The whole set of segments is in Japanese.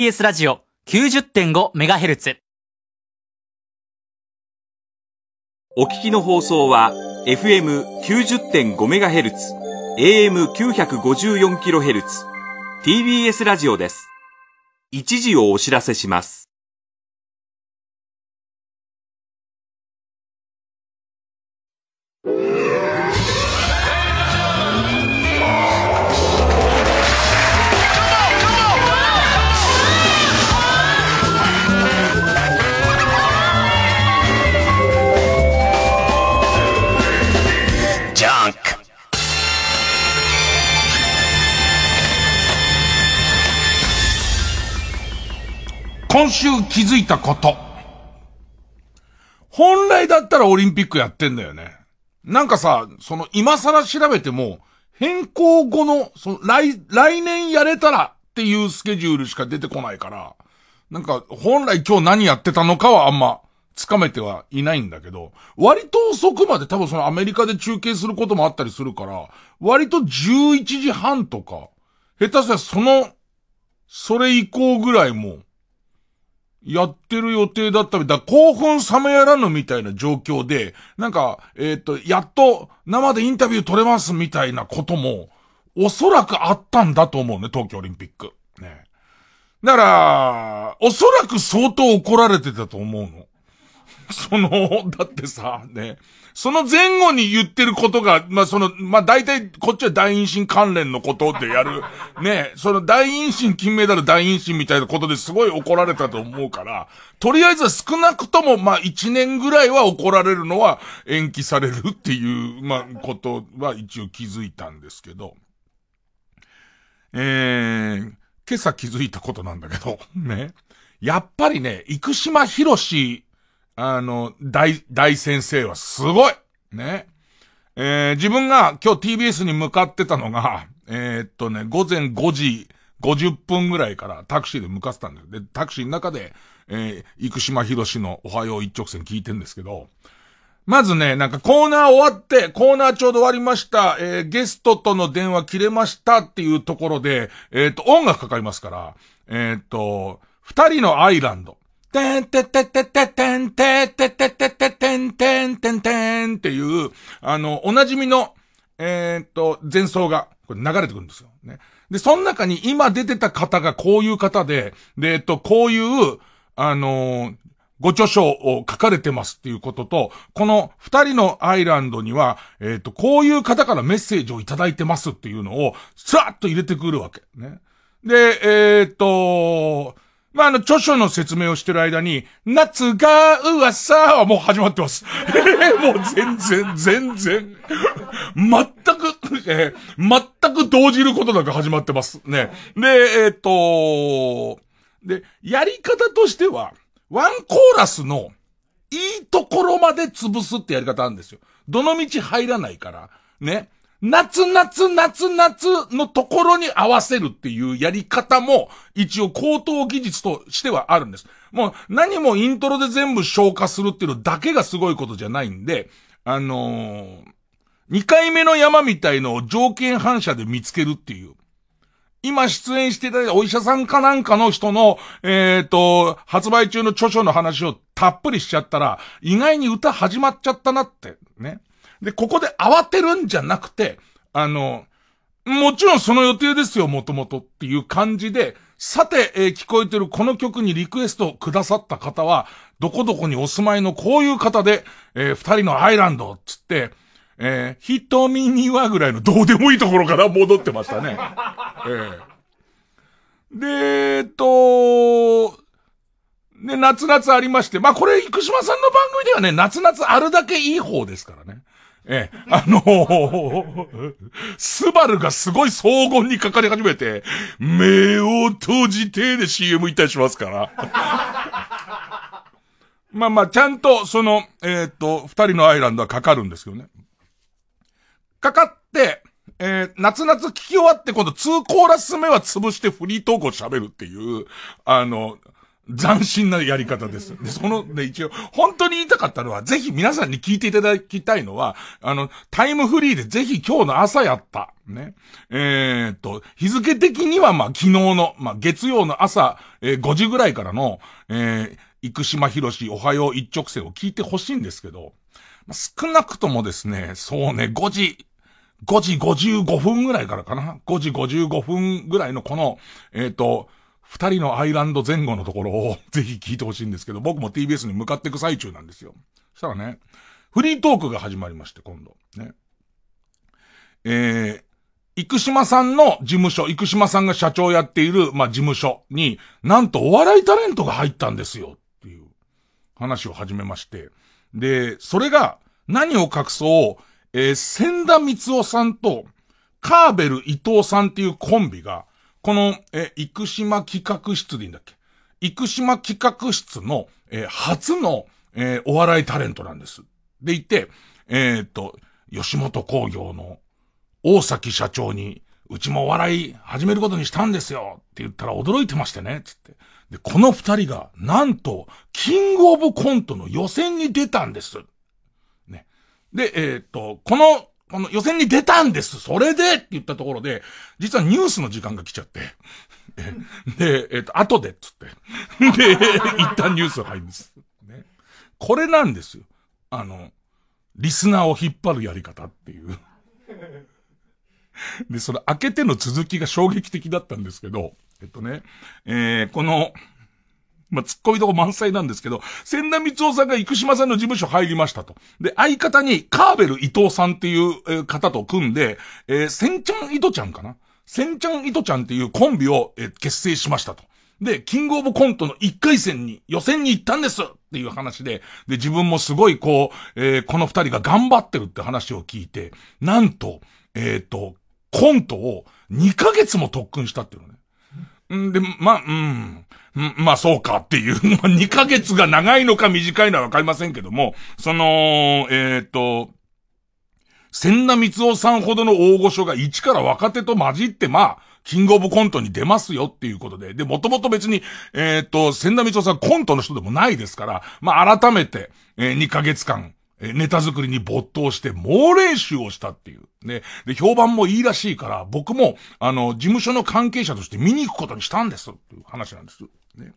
TBS ラジオ 90.5MHz お聞きの放送は FM90.5MHz、AM954kHz、TBS ラジオです。一時をお知らせします。今週気づいたこと。本来だったらオリンピックやってんだよね。なんかさ、その今更調べても、変更後の、その来、来年やれたらっていうスケジュールしか出てこないから、なんか本来今日何やってたのかはあんまつかめてはいないんだけど、割と遅くまで多分そのアメリカで中継することもあったりするから、割と11時半とか、下手したらその、それ以降ぐらいも、やってる予定だったみたい。興奮冷めやらぬみたいな状況で、なんか、えっ、と、やっと生でインタビュー取れますみたいなことも、おそらくあったんだと思うね、東京オリンピック。ね。だから、おそらく相当怒られてたと思うの。その、だってさ、ね。その前後に言ってることが、まあ、その、まあ、大体、こっちは大陰唇関連のことでやる。ね。その大陰唇金メダル大陰唇みたいなことですごい怒られたと思うから、とりあえずは少なくとも、まあ、一年ぐらいは怒られるのは延期されるっていう、まあ、ことは一応気づいたんですけど。えー、今朝気づいたことなんだけど、ね。やっぱりね、生島博士、あの、大、大先生はすごいね。えー、自分が今日 TBS に向かってたのが、えー、っとね、午前5時50分ぐらいからタクシーで向かってたんだよ。で、タクシーの中で、えー、生島博士のおはよう一直線聞いてんですけど、まずね、なんかコーナー終わって、コーナーちょうど終わりました、えー、ゲストとの電話切れましたっていうところで、えっ、と、音楽かかりますから、えっ、と、二人のアイランド。てんてててててんててててててんてんてんてんっていう、あの、おなじみの、えっ、と、前奏が、これ流れてくるんですよ。ね。で、その中に今出てた方がこういう方で、で、えっ、と、こういう、あのご著書を書かれてますっていうことと、この二人のアイランドには、えっ、と、こういう方からメッセージをいただいてますっていうのを、さーっと入れてくるわけ。ね。で、えっ、と、まあ、あの、著書の説明をしてる間に、夏が噂はもう始まってます。もう全然、全然、全く、えー全く動じることなく始まってます。ね。で、えっ、と、で、やり方としては、ワンコーラスのいいところまで潰すってやり方あるんですよ。どの道入らないから。ね。夏夏夏夏のところに合わせるっていうやり方も一応高等技術としてはあるんです。もう何もイントロで全部消化するっていうのだけがすごいことじゃないんで、あのー、二回目の山みたいのを条件反射で見つけるっていう。今出演していただいたお医者さんかなんかの人の、えっ、と、発売中の著書の話をたっぷりしちゃったら、意外に歌始まっちゃったなって、ね。で、ここで慌てるんじゃなくて、あの、もちろんその予定ですよ、もともとっていう感じで、さて、えー聞こえてるこの曲にリクエストくださった方は、どこどこにお住まいのこういう方で、えー二人のアイランド、つって、えー瞳にはぐらいのどうでもいいところから戻ってましたね。ええで、えっと、で、夏夏ありまして、まあ、これ、生島さんの番組ではね、夏夏あるだけいい方ですからね。ええ、あのスバルがすごい荘厳にかかり始めて、目を閉じてで CM 行ったりしますから。まあまあ、ちゃんと、その、えっ、と、二人のアイランドはかかるんですけどね。かかって、えー夏々聞き終わって今度2コーラス目は潰してフリートークを喋るっていう、あの、斬新なやり方です。で、その、ね、一応、本当に言いたかったのは、ぜひ皆さんに聞いていただきたいのは、あの、タイムフリーでぜひ今日の朝やった、ね。えー、っと、日付的にはまあ昨日の、まあ月曜の朝、えー、5時ぐらいからの、えー、生島博士おはよう一直線を聞いてほしいんですけど、まあ、少なくともですね、そうね、5時、5時55分ぐらいからかな。5時55分ぐらいのこの、えっ、と、二人のアイランド前後のところをぜひ聞いてほしいんですけど、僕も TBS に向かっていく最中なんですよ。そしたらね、フリートークが始まりまして、今度。ね。えー、生島さんの事務所、生島さんが社長やっている、まあ、事務所に、なんとお笑いタレントが入ったんですよ、っていう話を始めまして。で、それが、何を隠そう、えー、千田光夫さんと、カーベル伊藤さんっていうコンビが、この、え、生島企画室でいいんだっけ？生島企画室の、え、初の、え、お笑いタレントなんです。でいて、えー、っと、吉本工業の大崎社長に、うちもお笑い始めることにしたんですよって言ったら驚いてましてね、つって。で、この二人が、なんと、キングオブコントの予選に出たんです。ね。で、えー、っと、このこの予選に出たんですそれでって言ったところで、実はニュースの時間が来ちゃって。で、えっ、と、後でっつって。で、一旦ニュースが入るんです。ね。これなんですよ。あの、リスナーを引っ張るやり方っていう。で、その開けての続きが衝撃的だったんですけど、えっとね、えー、この、まあ、突っ込みどこ満載なんですけど、千田光夫さんが生島さんの事務所入りましたと。で、相方にカーベル伊藤さんっていう、方と組んで、えー、千ちゃん伊藤ちゃんかな？千ちゃん伊藤ちゃんっていうコンビを、えー、結成しましたと。で、キングオブコントの一回戦に、予選に行ったんですっていう話で、で、自分もすごいこう、えー、この二人が頑張ってるって話を聞いて、なんと、えっ、ー、と、コントを2ヶ月も特訓したっていうのね。んで、ま、うん。まあそうかっていう、まあ2ヶ月が長いのか短いのはわかりませんけども、その、えっ、ー、と、千田光夫さんほどの大御所が一から若手と混じって、まあ、キングオブコントに出ますよっていうことで。で、もともと別に、えっ、ー、と、千田光夫さんコントの人でもないですから、まあ改めて、えー、2ヶ月間、えネタ作りに没頭して猛練習をしたっていう。ね。で、評判もいいらしいから、僕も、あの、事務所の関係者として見に行くことにしたんですっていう話なんです。ね。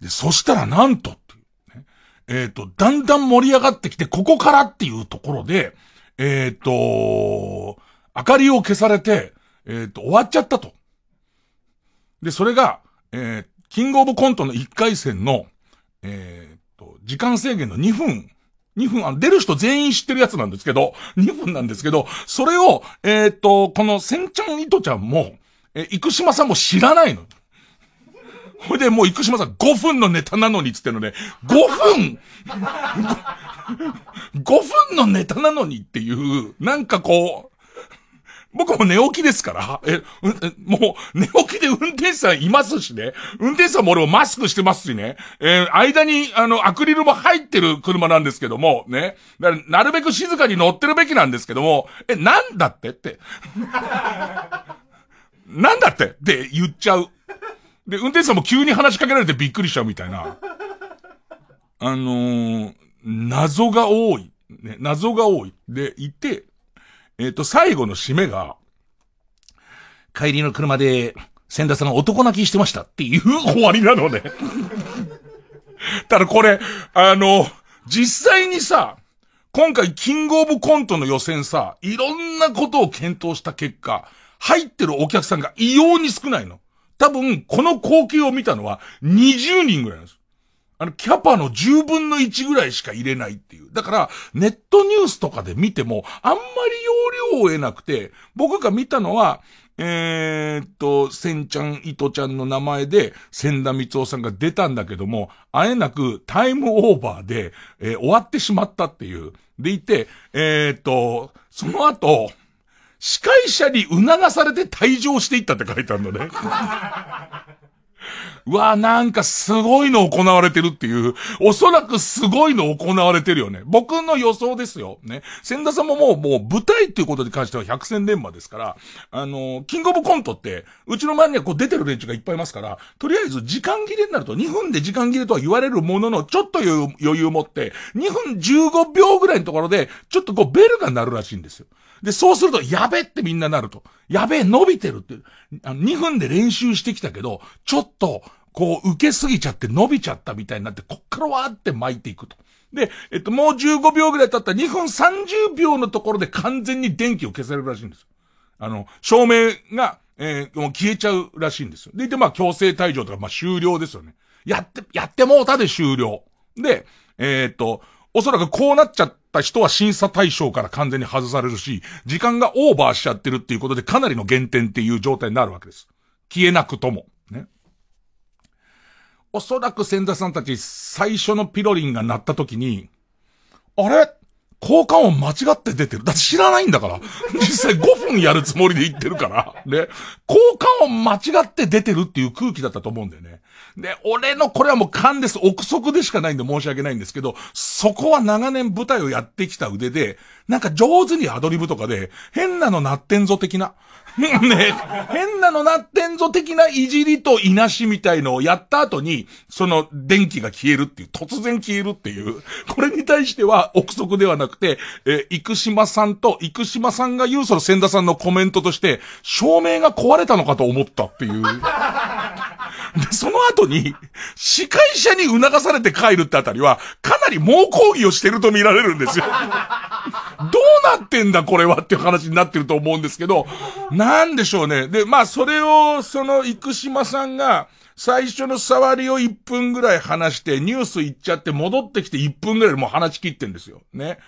で、そしたらなんとっていう、ね。えっ、ー、と、だんだん盛り上がってきて、ここからっていうところで、えっ、ー、と、明かりを消されて、えっ、ー、と、終わっちゃったと。で、それが、えー、キングオブコントの1回戦の、えっ、と、時間制限の2分、2分、あの、出る人全員知ってるやつなんですけど、2分なんですけど、それを、えっ、と、この、せんちゃんいとちゃんも、え生島さんも知らないの。ほいで、もう生島さん5分のネタなのにつってのね、5分 !5 分のネタなのにっていう、なんかこう、僕も寝起きですから、え、もう、寝起きで運転手さんいますしね。運転手さんも俺もマスクしてますしね。えー、間に、あの、アクリルも入ってる車なんですけども、ね。なるべく静かに乗ってるべきなんですけども、え、なんだってって。なんだってって言っちゃう。で、運転手さんも急に話しかけられてびっくりしちゃうみたいな。あのー、謎が多い。ね、謎が多い。で、いて、えっ、ー、と、最後の締めが、帰りの車で、千田さんが男泣きしてましたっていう 終わりなのね。ただこれ、あの、実際にさ、今回キングオブコントの予選さ、いろんなことを検討した結果、入ってるお客さんが異様に少ないの。多分、この光景を見たのは20人ぐらいなんです。あの、キャパの10分の1ぐらいしか入れないっていう。だから、ネットニュースとかで見ても、あんまり容量を得なくて、僕が見たのは、えー、っと、せんちゃん、いとちゃんの名前で、千田光夫さんが出たんだけども、あえなくタイムオーバーで、えー、終わってしまったっていう。でいて、えー、っと、その後、司会者に促されて退場していったって書いてあるのね。うわ、なんかすごいの行われてるっていう、おそらくすごいの行われてるよね。僕の予想ですよ。ね。千田さんももう、もう舞台っていうことに関しては百戦錬磨ですから、あの、キングオブコントって、うちの周りにはこう出てる連中がいっぱいいますから、とりあえず時間切れになると2分で時間切れとは言われるものの、ちょっと余裕を持って、2分15秒ぐらいのところで、ちょっとこうベルが鳴るらしいんですよ。で、そうすると、やべってみんななると。やべえ、伸びてるって。あの2分で練習してきたけど、ちょっと、こう、受けすぎちゃって伸びちゃったみたいになって、こっからわーって巻いていくと。で、えっと、もう15秒ぐらい経ったら2分30秒のところで完全に電気を消せるらしいんです。あの、照明が、えー、もう消えちゃうらしいんですよ。で、で、まあ、強制退場とか、まあ、終了ですよね。やって、やってもうたで終了。で、えー、っと、おそらくこうなっちゃった人は審査対象から完全に外されるし、時間がオーバーしちゃってるっていうことでかなりの減点っていう状態になるわけです。消えなくとも。ね。おそらく千田さんたち最初のピロリンが鳴った時に、あれ？効果音間違って出てる。だって知らないんだから。実際5分やるつもりで言ってるから。ね。効果音間違って出てるっていう空気だったと思うんだよね。で、俺のこれはもう勘です。憶測でしかないんで申し訳ないんですけど、そこは長年舞台をやってきた腕で、なんか上手にアドリブとかで、変なのなってんぞ的な。ね、変なのなってんぞ的ないじりといなしみたいのをやった後に、その電気が消えるっていう、突然消えるっていう、これに対しては憶測ではなくて、えー、生島さんと、生島さんが言うその千田さんのコメントとして、照明が壊れたのかと思ったっていう。で、その後に、司会者に促されて帰るってあたりは、かなり猛抗議をしてると見られるんですよ。どうなってんだこれはっていう話になってると思うんですけど、なんでしょうね。で、まあ、それを、その、生島さんが、最初の触りを1分ぐらい話して、ニュース行っちゃって戻ってきて1分ぐらいでもう話し切ってんですよ。ね。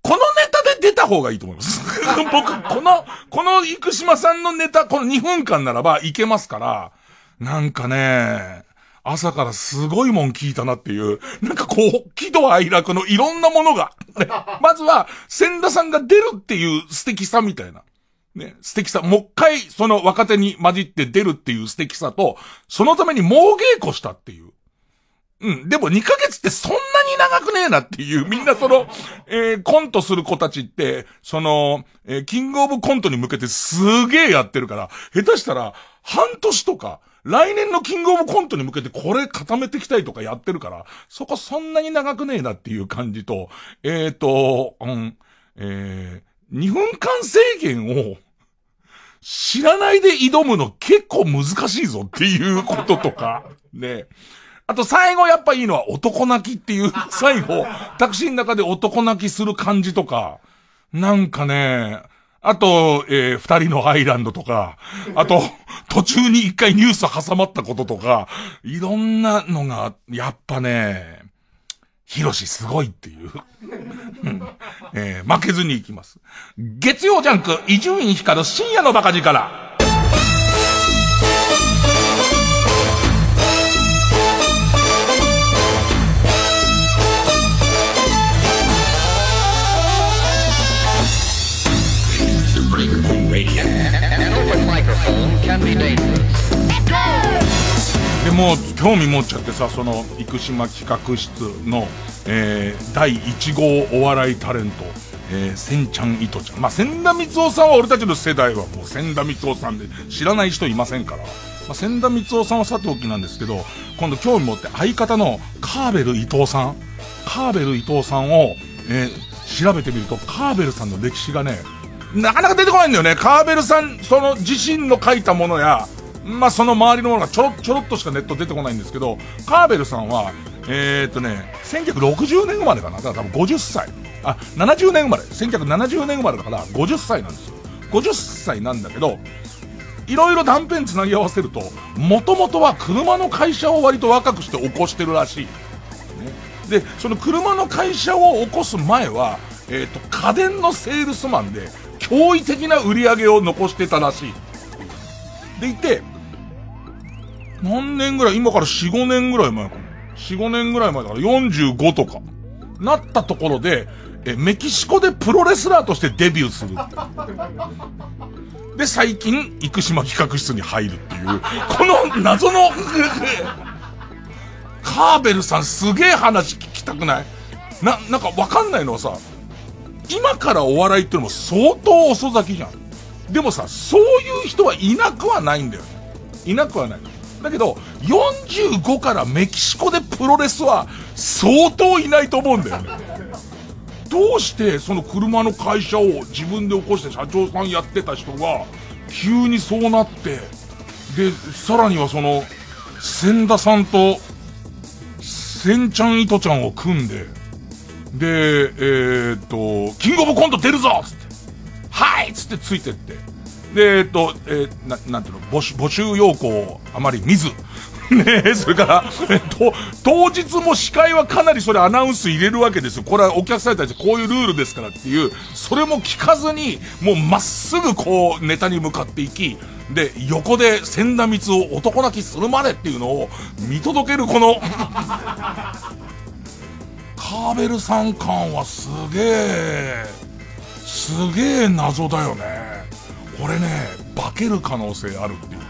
このネタで出た方がいいと思います。僕、この、この生島さんのネタ、この2分間ならばいけますから、なんかね、朝からすごいもん聞いたなっていう、なんかこう、喜怒哀楽のいろんなものが、ね、まずは、千田さんが出るっていう素敵さみたいな。ね、素敵さ、もう一回、その若手に混じって出るっていう素敵さと、そのために猛稽古したっていう。うん。でも2ヶ月ってそんなに長くねえなっていう、みんなその、えー、コントする子たちって、その、えー、キングオブコントに向けてすげえやってるから、下手したら、半年とか、来年のキングオブコントに向けてこれ固めてきたいとかやってるから、そこそんなに長くねえなっていう感じと、えーと、うん、えー、2分間制限を、知らないで挑むの結構難しいぞっていうこととか、ね。あと最後やっぱいいのは男泣きっていう、最後、タクシーの中で男泣きする感じとか、なんかね、あと、えー、二人のアイランドとか、あと、途中に一回ニュース挟まったこととか、いろんなのが、やっぱね、ヒロシすごいっていう。えー、負けずに行きます。月曜ジャンク、伊集院光る深夜のバカ力。でも興味持っちゃってさその生島企画室の、えー、第1号お笑いタレントえー、千ちゃん、糸ちゃん。まあ、千田光夫さんは俺たちの世代はもう千田光夫さんで知らない人いませんから。まあ、千田光夫さんはさておきなんですけど、今度興味持って相方のカーベル伊藤さん、カーベル伊藤さんを、えー、調べてみると、カーベルさんの歴史がね、なかなか出てこないんだよね。カーベルさん、その自身の書いたものや、まあ、その周りのものがちょろ、ちょろっとしかネット出てこないんですけど、カーベルさんは、えー、っとね、1960年生まれかな。だから多分50歳。あ、70年生まれ。1970年生まれだから50歳なんですよ。50歳なんだけど、いろいろ断片つなぎ合わせると、もともとは車の会社を割と若くして起こしてるらしい。ね、で、その車の会社を起こす前は、えっ、ー、と、家電のセールスマンで、驚異的な売り上げを残してたらしい。でいて、何年ぐらい、今から4、5年ぐらい前かな。4、5年ぐらい前だから45とか。なったところで、え、メキシコでプロレスラーとしてデビューする。で、最近、生島企画室に入るっていう、この謎のカーベルさんすげえ話聞きたくない？な、なんかわかんないのはさ、今からお笑いってのも相当遅咲きじゃん。でもさ、そういう人はいなくはないんだよね。いなくはない。だけど、45からメキシコでプロレスは相当いないと思うんだよね。どうしてその車の会社を自分で起こして社長さんやってた人が、急にそうなって、で、さらにはその、千田さんと、千ちゃん糸ちゃんを組んで、で、えー、っと、キングオブコント出るぞ!つって、はい!つってついてって、で、えっと、えー、な、なんていうの、募集、募集要項をあまり見ず、ねそれから、えっと、当日も司会はかなりそれアナウンス入れるわけですよ。これはお客さんたちこういうルールですからっていう、それも聞かずに、もうまっすぐこう、ネタに向かっていき、で、横で千田光を男泣きするまでっていうのを見届けるこのカーベルさん感はすげえ、すげえ謎だよね。これね、化ける可能性あるっていうか。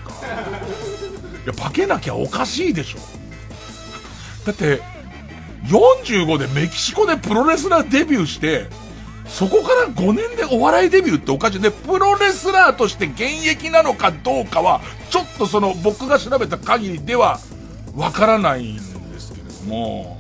いや、化けなきゃおかしいでしょ。だって、45でメキシコでプロレスラーデビューして、そこから5年でお笑いデビューっておかしい。で、プロレスラーとして現役なのかどうかは、ちょっとその僕が調べた限りではわからないんですけれども、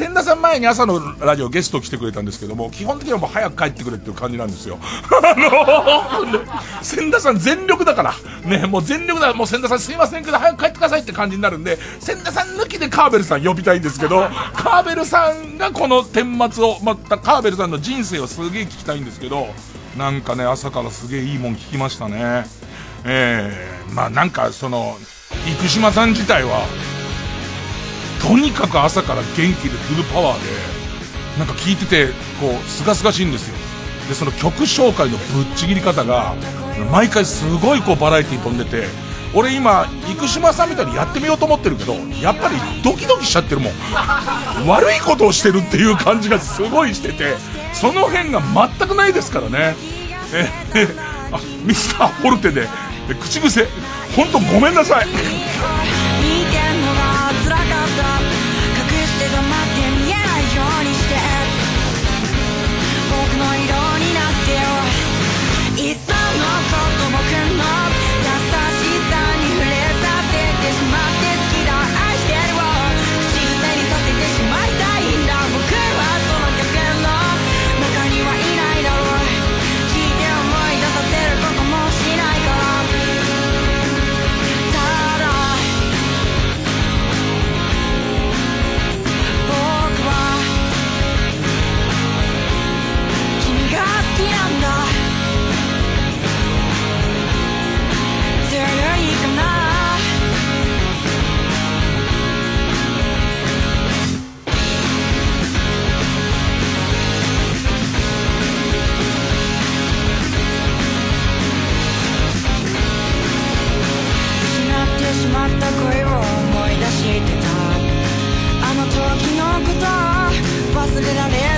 千田さん前に朝のラジオゲスト来てくれたんですけども、基本的にはもう早く帰ってくれっていう感じなんですよ。あの千田さん全力だから。ね、もう全力だ。もう千田さんすいませんけど早く帰ってくださいって感じになるんで、千田さん抜きでカーベルさん呼びたいんですけど、カーベルさんがこの顛末を、またカーベルさんの人生をすげえ聞きたいんですけど、なんかね、朝からすげえいいもん聞きましたね。ええー、まあなんかその、生島さん自体は、とにかく朝から元気でフルパワーで、なんか聞いてて、こう、すがすがしいんですよ。で、その曲紹介のぶっちぎり方が、毎回すごいこうバラエティー飛んでて、俺今、生島さんみたいにやってみようと思ってるけど、やっぱりドキドキしちゃってるもん。悪いことをしてるっていう感じがすごいしてて、その辺が全くないですからね。え、え、あ、ミスターフォルテで、口癖、ほんとごめんなさい。った恋を思い出してた。あの時のこと忘れられ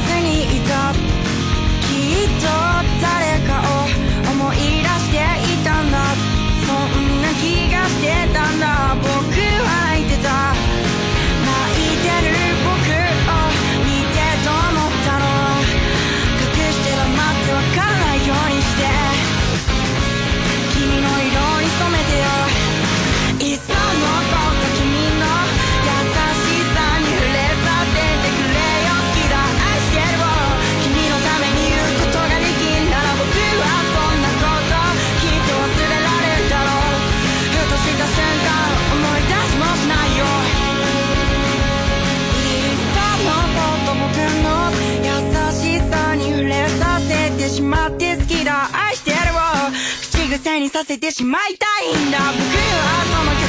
しまって好きだ。愛してるを。口癖にさせてしまいたいんだ。僕はその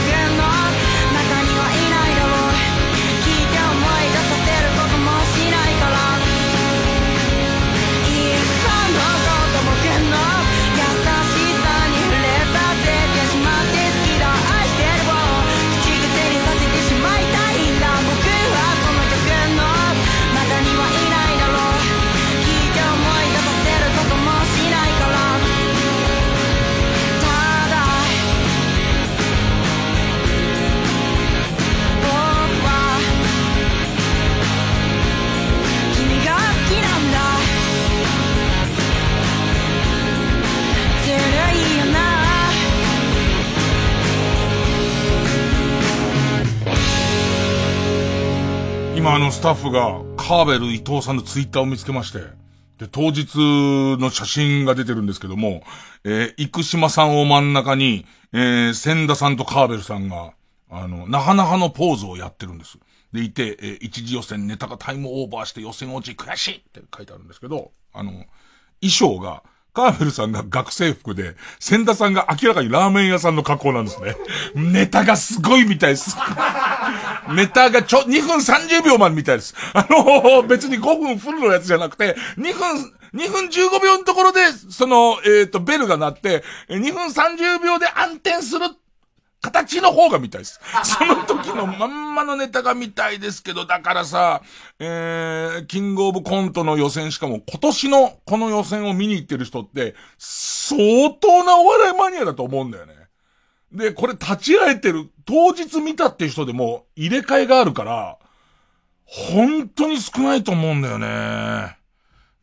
今あのスタッフがカーベル伊藤さんのツイッターを見つけまして、で、当日の写真が出てるんですけども、えー、生島さんを真ん中に、えー、千田さんとカーベルさんが、あの、なかなかのポーズをやってるんです。でいて、えー、一次予選ネタがタイムオーバーして予選落ち悔しいって書いてあるんですけど、あの、衣装が、カーベルさんが学生服で、千田さんが明らかにラーメン屋さんの格好なんですね。ネタがすごいみたいです。ネタがちょ、2分30秒までみたいです。あの、別に5分フルのやつじゃなくて、2分、2分15秒のところで、その、えっ、ー、と、ベルが鳴って、2分30秒で暗転する形の方が見たいです。その時のまんまのネタが見たいですけど、だからさ、えー、キングオブコントの予選しかも今年のこの予選を見に行ってる人って、相当なお笑いマニアだと思うんだよね。で、これ立ち会えてる、当日見たって人でも入れ替えがあるから、本当に少ないと思うんだよね。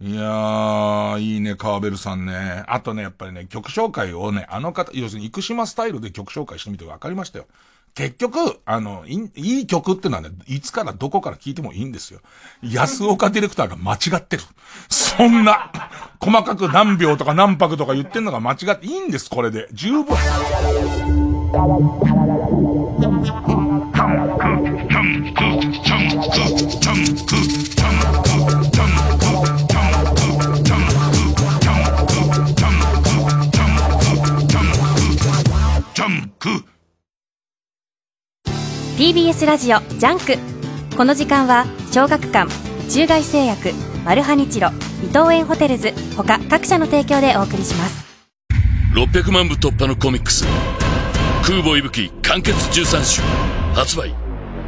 いやー、いいね、カーベルさんね。あとね、やっぱりね、曲紹介をね、あの方、要するに生島スタイルで曲紹介してみて分かりましたよ。結局、あの、いいい曲ってのはね、いつからどこから聞いてもいいんですよ。安岡ディレクターが間違ってる。そんな、細かく何秒とか何拍とか言ってんのが間違っていいんです、これで。十分。TBS ラジオ JUNK。この時間は小学館中外製薬マルハニチロ伊藤園ホテルズ他各社の提供でお送りします。600万部突破のコミックス空母いぶき完結13集発売。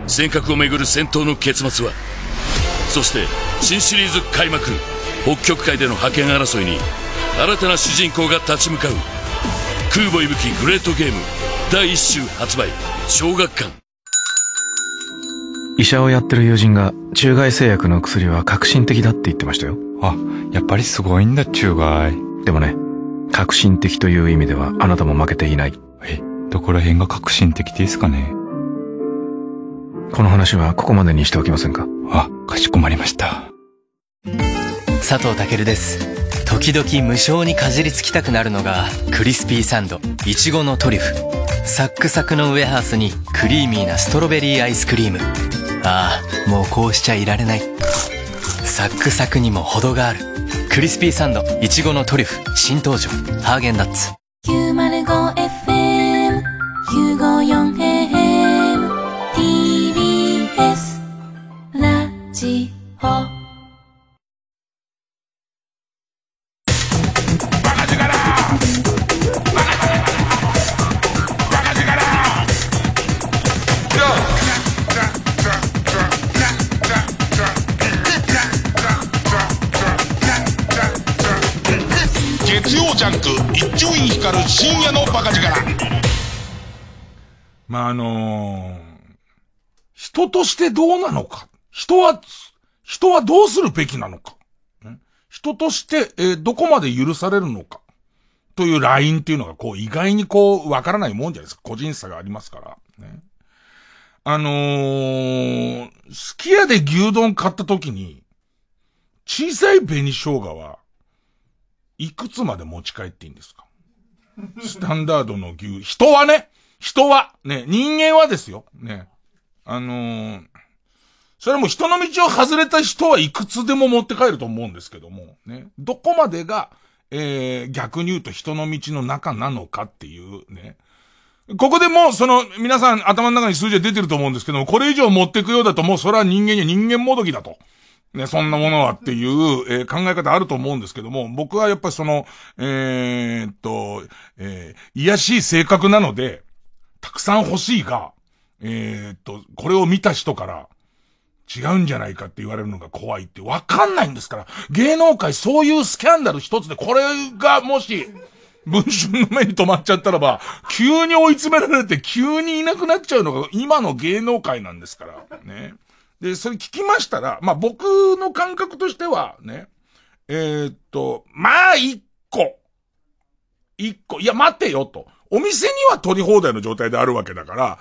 尖閣をめぐる戦闘の結末はそして新シリーズ開幕北極海での覇権争いに新たな主人公が立ち向かう。空母息吹グレートゲーム第1週発売小学館。医者をやってる友人が中外製薬の薬は革新的だって言ってましたよ。あやっぱりすごいんだ中外。でもね革新的という意味ではあなたも負けていない。えどこら辺が革新的ですかね？この話はここまでにしておきませんか？あかしこまりました。佐藤健です時々無性にかじりつきたくなるのがクリスピーサンドいちごのトリュフ。サックサクのウエハースにクリーミーなストロベリーアイスクリーム。ああもうこうしちゃいられない。サックサクにも程がある。クリスピーサンドいちごのトリュフ新登場。ハーゲンダッツ。905FM954AM TBS ラジオ。ジャンク一丁院光る深夜のバカ力まあ、あのー、人としてどうなのか。人は、人はどうするべきなのか。人として、えー、どこまで許されるのか。というラインっていうのが、こう、意外にこう、わからないもんじゃないですか。個人差がありますから。ね。あのー、すき家で牛丼買った時に、小さい紅生姜は、いくつまで持ち帰っていいんですか？スタンダードの牛、人はね、人は、ね、人間はですよ、ね。あのー、それも人の道を外れた人はいくつでも持って帰ると思うんですけども、ね。どこまでが、えー、逆に言うと人の道の中なのかっていうね。ここでもう、その、皆さん頭の中に数字が出てると思うんですけども、これ以上持ってくようだともうそれは人間には人間もどきだと。ね、そんなものはっていう、えー、考え方あると思うんですけども、僕はやっぱりその、えー、っと、えー、癒しい性格なので、たくさん欲しいが、えー、っと、これを見た人から、違うんじゃないかって言われるのが怖いってわかんないんですから。芸能界そういうスキャンダル一つで、これがもし、文春の目に留まっちゃったらば、急に追い詰められて急にいなくなっちゃうのが今の芸能界なんですから。ね。で、それ聞きましたら、まあ、僕の感覚としては、ね、えー、っと、まあ、一個。一個。いや、待てよと。お店には取り放題の状態であるわけだから、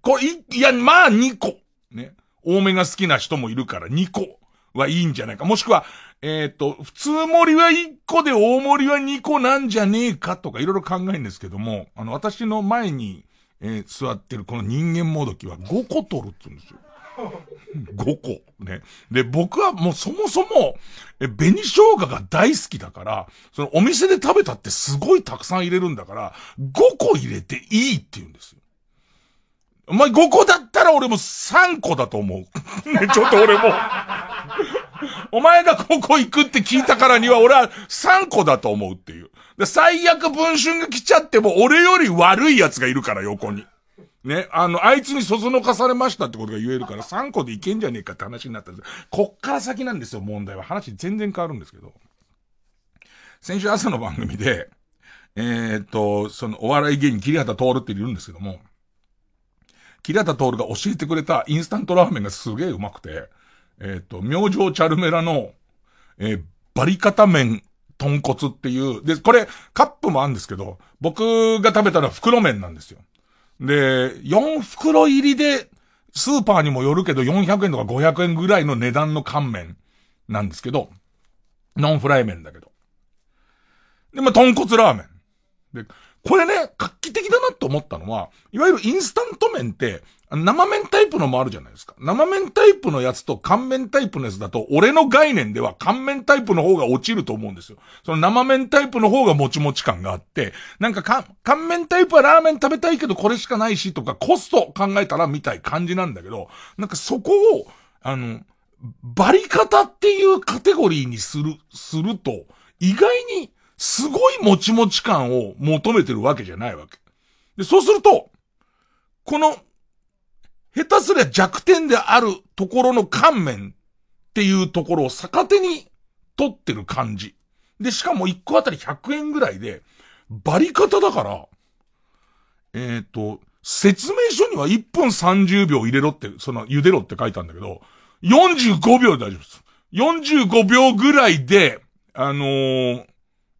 これ、いや、まあ、二個。ね。多めが好きな人もいるから2個はいいんじゃないか。もしくは、えっ、と、普通盛りは1個で大盛りは2個なんじゃねえかとかいろいろ考えるんですけども、あの、私の前に、えー座ってるこの人間もどきは5個取るって言うんですよ。5個。ね。で、僕はもうそもそも、え、紅生姜が大好きだから、そのお店で食べたってすごいたくさん入れるんだから、5個入れていいって言うんですよ。お前5個だったら俺も3個だと思う。ね、ちょっと俺も。お前が5個行くって聞いたからには俺は3個だと思うっていう。で、最悪文春が来ちゃっても俺より悪い奴がいるから横に。ね、あの、あいつにそそのかされましたってことが言えるから 3個でいけんじゃねえかって話になったんです。こっから先なんですよ、問題は。話全然変わるんですけど。先週朝の番組で、えーっと、そのお笑い芸人、桐畑徹っているんですけども、桐畑徹が教えてくれたインスタントラーメンがすげえうまくて、えーっと、明星チャルメラの、えーバリカタ麺豚骨っていう、で、これ、カップもあるんですけど、僕が食べたのは袋麺なんですよ。で、4袋入りで、スーパーにもよるけど400円とか500円ぐらいの値段の乾麺なんですけど、ノンフライ麺だけど。で、まあ、豚骨ラーメン。で、これね、画期的だなと思ったのは、いわゆるインスタント麺って、生麺タイプのもあるじゃないですか。生麺タイプのやつと乾麺タイプのやつだと、俺の概念では乾麺タイプの方が落ちると思うんですよ。その生麺タイプの方がもちもち感があって、なんかか乾麺タイプはラーメン食べたいけどこれしかないしとか、コスト考えたらみたい感じなんだけど、なんかそこを、あの、バリ方っていうカテゴリーにする、すると、意外にすごいもちもち感を求めてるわけじゃないわけ。で、そうすると、この、下手すりゃ弱点であるところの乾麺っていうところを逆手に取ってる感じ。で、しかも1個あたり100円ぐらいで、バリ方だから、えっ、と、説明書には1分30秒入れろって、その、茹でろって書いたんだけど、45秒で大丈夫です。45秒ぐらいで、あのー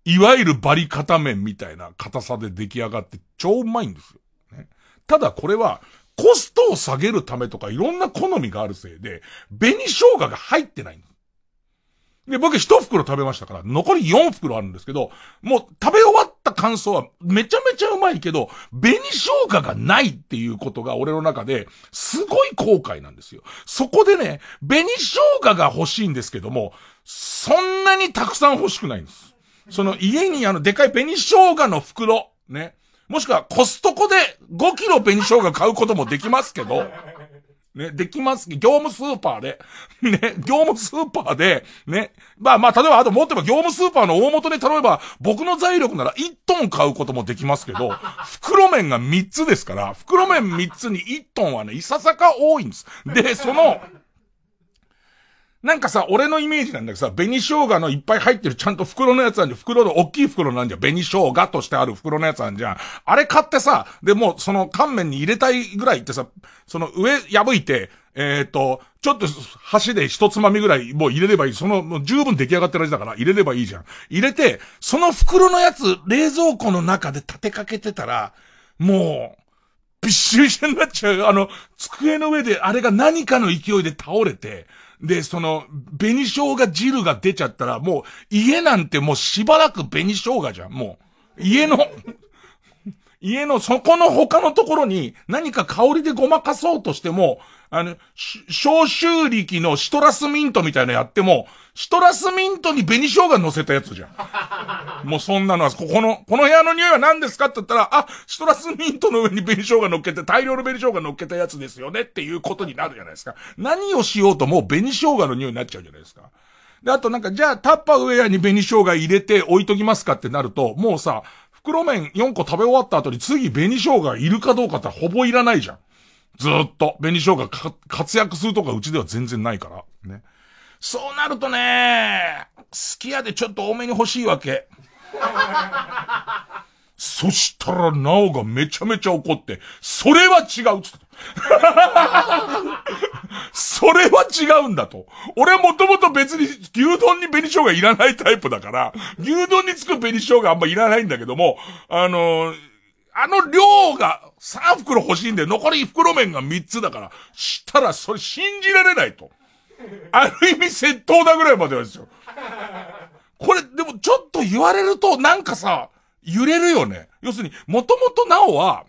いわゆるバリ固麺みたいな硬さで出来上がって超うまいんですよ。ね、ただこれは、コストを下げるためとかいろんな好みがあるせいで、紅生姜が入ってないで。僕一袋食べましたから、残り4袋あるんですけど、もう食べ終わった感想はめちゃめちゃうまいけど、紅生姜がないっていうことが俺の中で、すごい後悔なんですよ。そこでね、紅生姜が欲しいんですけども、そんなにたくさん欲しくないんです。その家にあのでかい紅生姜の袋、ね。もしくはコストコで5キロ紅生姜買うこともできますけど、ね、できます。業務スーパーで、ね、業務スーパーで、ね、まあまあ、例えばあと持ってば業務スーパーの大元に頼めば、僕の財力なら1トン買うこともできますけど、袋麺が3つですから、袋麺3つに1トンはね、いささか多いんです。で、その、なんかさ、俺のイメージなんだけどさ、紅生姜のいっぱい入ってるちゃんと袋のやつなんじゃん。袋の大きい袋なんじゃん。紅生姜としてある袋のやつなんじゃん。あれ買ってさ、でもその乾麺に入れたいぐらいってさ、その上破いて、えっ、と、ちょっと箸で一つまみぐらいもう入れればいい。その、もう十分出来上がってる味だから入れればいいじゃん。入れて、その袋のやつ、冷蔵庫の中で立てかけてたら、もう、びっしりしてになっちゃう。あの、机の上であれが何かの勢いで倒れて、で、その、紅生姜汁が出ちゃったら、もう、家なんてもうしばらく紅生姜じゃん、もう。家の、家のそこの他のところに何か香りでごまかそうとしても、あの、消臭力のシトラスミントみたいなのやっても、シトラスミントに紅生姜乗せたやつじゃん。もうそんなのは、ここの、この部屋の匂いは何ですかって言ったら、あ、シトラスミントの上に紅生姜乗っけて、大量の紅生姜乗っけたやつですよねっていうことになるじゃないですか。何をしようともう紅生姜の匂いになっちゃうじゃないですか。で、あとなんか、じゃあタッパーウェアに紅生姜入れて置いときますかってなると、もうさ、袋麺4個食べ終わった後に次紅生姜いるかどうかってほぼいらないじゃん。ずっと。紅生姜か活躍するとかうちでは全然ないから。ね。そうなるとね、すき家でちょっと多めに欲しいわけ。そしたら、なおがめちゃめちゃ怒って、それは違うつって。それは違うんだと。俺はもともと別に牛丼に紅生姜いらないタイプだから、牛丼につく紅生姜あんまいらないんだけども、あのあの量が3袋欲しいんで、残り袋麺が3つだから、したらそれ信じられないと。ある意味窃盗だぐらいまではですよ。これ、でもちょっと言われると、なんかさ、揺れるよね。要するに、もともとなおは、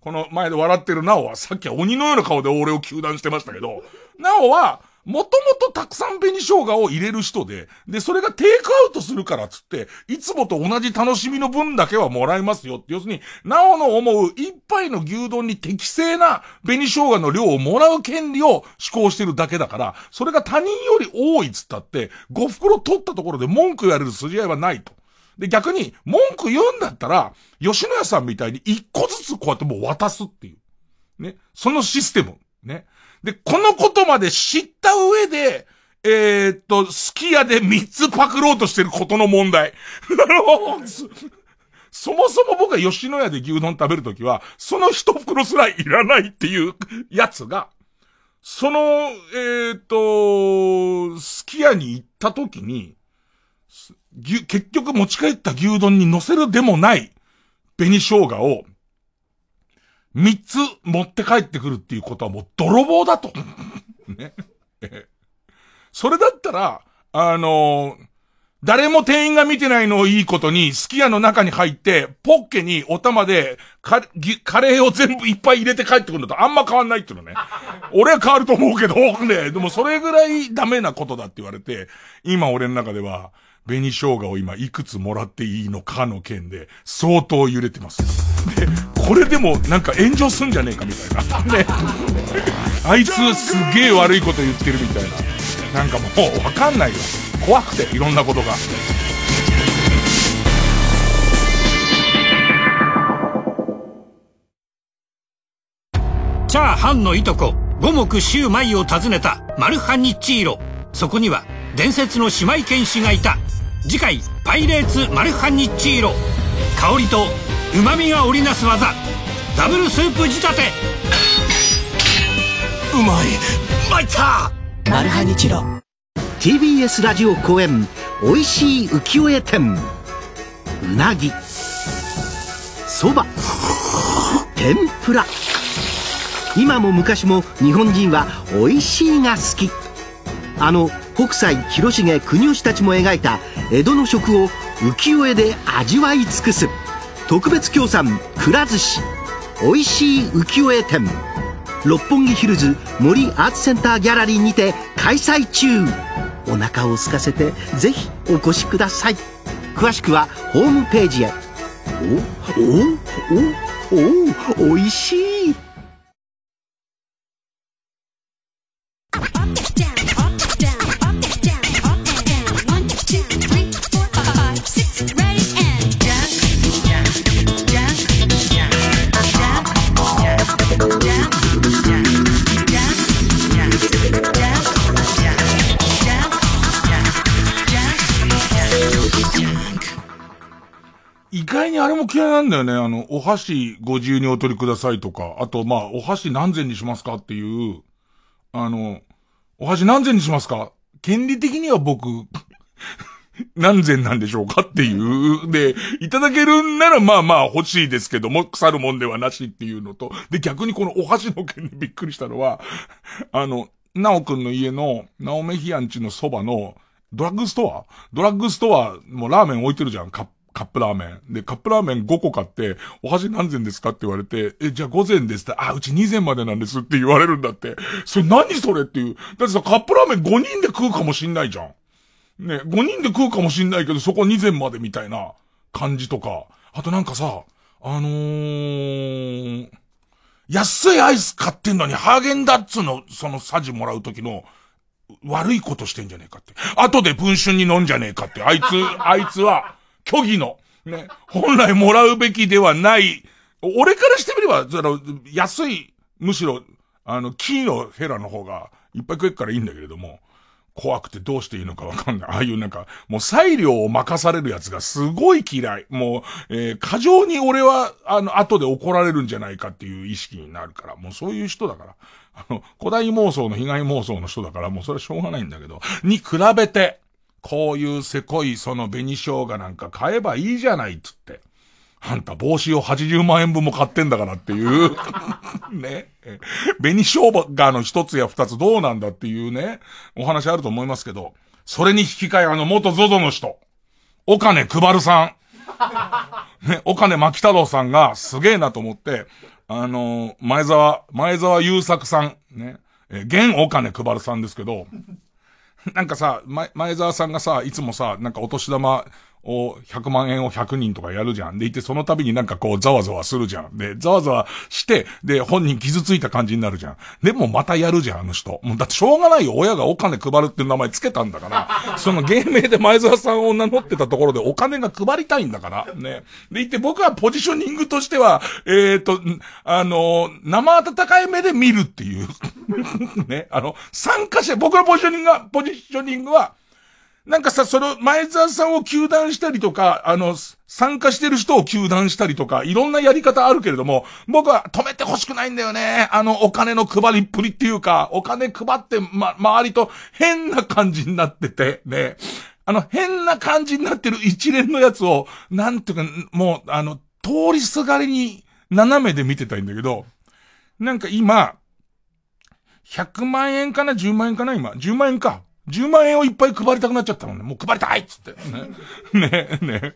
この前で笑ってるなおは、さっきは鬼のような顔で俺を糾弾してましたけど、なおは、もともとたくさん紅生姜を入れる人で、で、それがテイクアウトするからっつって、いつもと同じ楽しみの分だけはもらえますよって、要するに、なおの思う一杯の牛丼に適正な紅生姜の量をもらう権利を施行してるだけだから、それが他人より多いっつったって、5袋取ったところで文句言われる筋合いはないと。で、逆に、文句言うんだったら、吉野家さんみたいに一個ずつこうやってもう渡すっていう。ね。そのシステム。ね。で、このことまで知った上で、えー、っと、すき家で3つパクろうとしてることの問題。なるほど。そもそも僕が吉野家で牛丼食べるときは、その一袋すらいらないっていう やつが、その、えー、っと、すき家に行ったときに、結局持ち帰った牛丼に乗せるでもない紅生姜を三つ持って帰ってくるっていうことはもう泥棒だと。ね。それだったら、あのー誰も店員が見てないのをいいことに、すき家の中に入って、ポッケにお玉で、カカレーを全部いっぱい入れて帰ってくるのとあんま変わんないっていうのね。俺は変わると思うけど、ね、でもそれぐらいダメなことだって言われて、今俺の中では、紅生姜を今いくつもらっていいのかの件で、相当揺れてます。で、これでもなんか炎上すんじゃねえかみたいな。ね。あいつすげえ悪いこと言ってるみたいな。なんかもうわかんないよ。怖くて、いろんなことが。チャーハンのいとこ五目シューマイを訪ねたマルハニチーロそこには伝説の姉妹剣士がいた次回「パイレーツマルハニチーロ」香りと旨味が織りなす技。ダブルスープ仕立て。うまい。参った。マルハニチロ。TBS ラジオ公演。おいしい浮世絵展。うなぎ。そば。天ぷら。今も昔も日本人はおいしいが好きあの北斎広重国吉たちも描いた江戸の食を浮世絵で味わい尽くす。特別協賛くら寿司。おいしい浮世絵展。六本木ヒルズ森アーツセンターギャラリーにて開催中。お腹を空かせてぜひお越しください。詳しくはホームページへ。おおおおおいしい。意外にあれも嫌いなんだよね。あの、お箸ご自由にお取りくださいとか、あと、まあ、お箸何千にしますかっていう、あの、お箸何千にしますか？権利的には僕、何千なんでしょうかっていう。で、いただけるんならまあまあ欲しいですけども、腐るもんではなしっていうのと、で、逆にこのお箸の件でびっくりしたのは、あの、なおくんの家の、なおめひやんちのそばの、ドラッグストア？ドラッグストア、もうラーメン置いてるじゃん、カッ。カップラーメン。で、カップラーメン5個買って、お箸何膳ですかって言われて、え、じゃあ5膳ですって、あ、うち2膳までなんですって言われるんだって。それ何それっていう。だってさ、カップラーメン5人で食うかもしんないじゃん。ね、5人で食うかもしんないけど、そこ2膳までみたいな感じとか。あとなんかさ、あのー、安いアイス買ってんのに、ハーゲンダッツの、そのサジもらう時の、悪いことしてんじゃねえかって。後で文春に飲んじゃねえかって。あいつ、あいつは、虚偽の、ね、本来もらうべきではない、俺からしてみれば、その、安い、むしろ、あの、木のヘラの方が、いっぱい食えっからいいんだけれども、怖くてどうしていいのかわかんない。ああいうなんか、もう裁量を任されるやつがすごい嫌い。もう、えー、過剰に俺は、あの、後で怒られるんじゃないかっていう意識になるから、もうそういう人だから。あの、古代妄想の被害妄想の人だから、もうそれはしょうがないんだけど、に比べて、こういうせこいその紅生姜なんか買えばいいじゃないっつって。あんた帽子を80万円分も買ってんだからっていう。ね。紅生姜の一つや二つどうなんだっていうね、お話あると思いますけど、それに引き換えあの元 ZOZO の人、お金配るさん。ね、お金牧太郎さんがすげえなと思って、あの、前澤、前澤優作さん、ね、え、現お金配るさんですけど、なんかさ、前、前澤さんがさ、いつもさ、なんかお年玉を、100万円を100人とかやるじゃん。でいて、その度になんかこう、ざわざわするじゃん。で、ざわざわして、で、本人傷ついた感じになるじゃん。でもまたやるじゃん、あの人。もうだってしょうがないよ。親がお金配るっていう名前つけたんだから。その芸名で前澤さんを名乗ってたところでお金が配りたいんだから。ね。でいて、僕はポジショニングとしては、えっ、ー、と、あの、生温かい目で見るっていう。ね。あの、参加者、僕のポジショニングは、ポジショニングは、なんかさ、その、前澤さんを求断したりとか、あの、参加してる人を求断したりとか、いろんなやり方あるけれども、僕は止めてほしくないんだよね。あの、お金の配りっぷりっていうか、お金配って、ま、周りと変な感じになってて、ね。あの、変な感じになってる一連のやつを、なんていうか、もう、あの、通りすがりに、斜めで見てたいんだけど、なんか今、100万円かな ?10 万円かな今。10万円か。10万円をいっぱい配りたくなっちゃったもんね。もう配りたいっつって。ね。ねね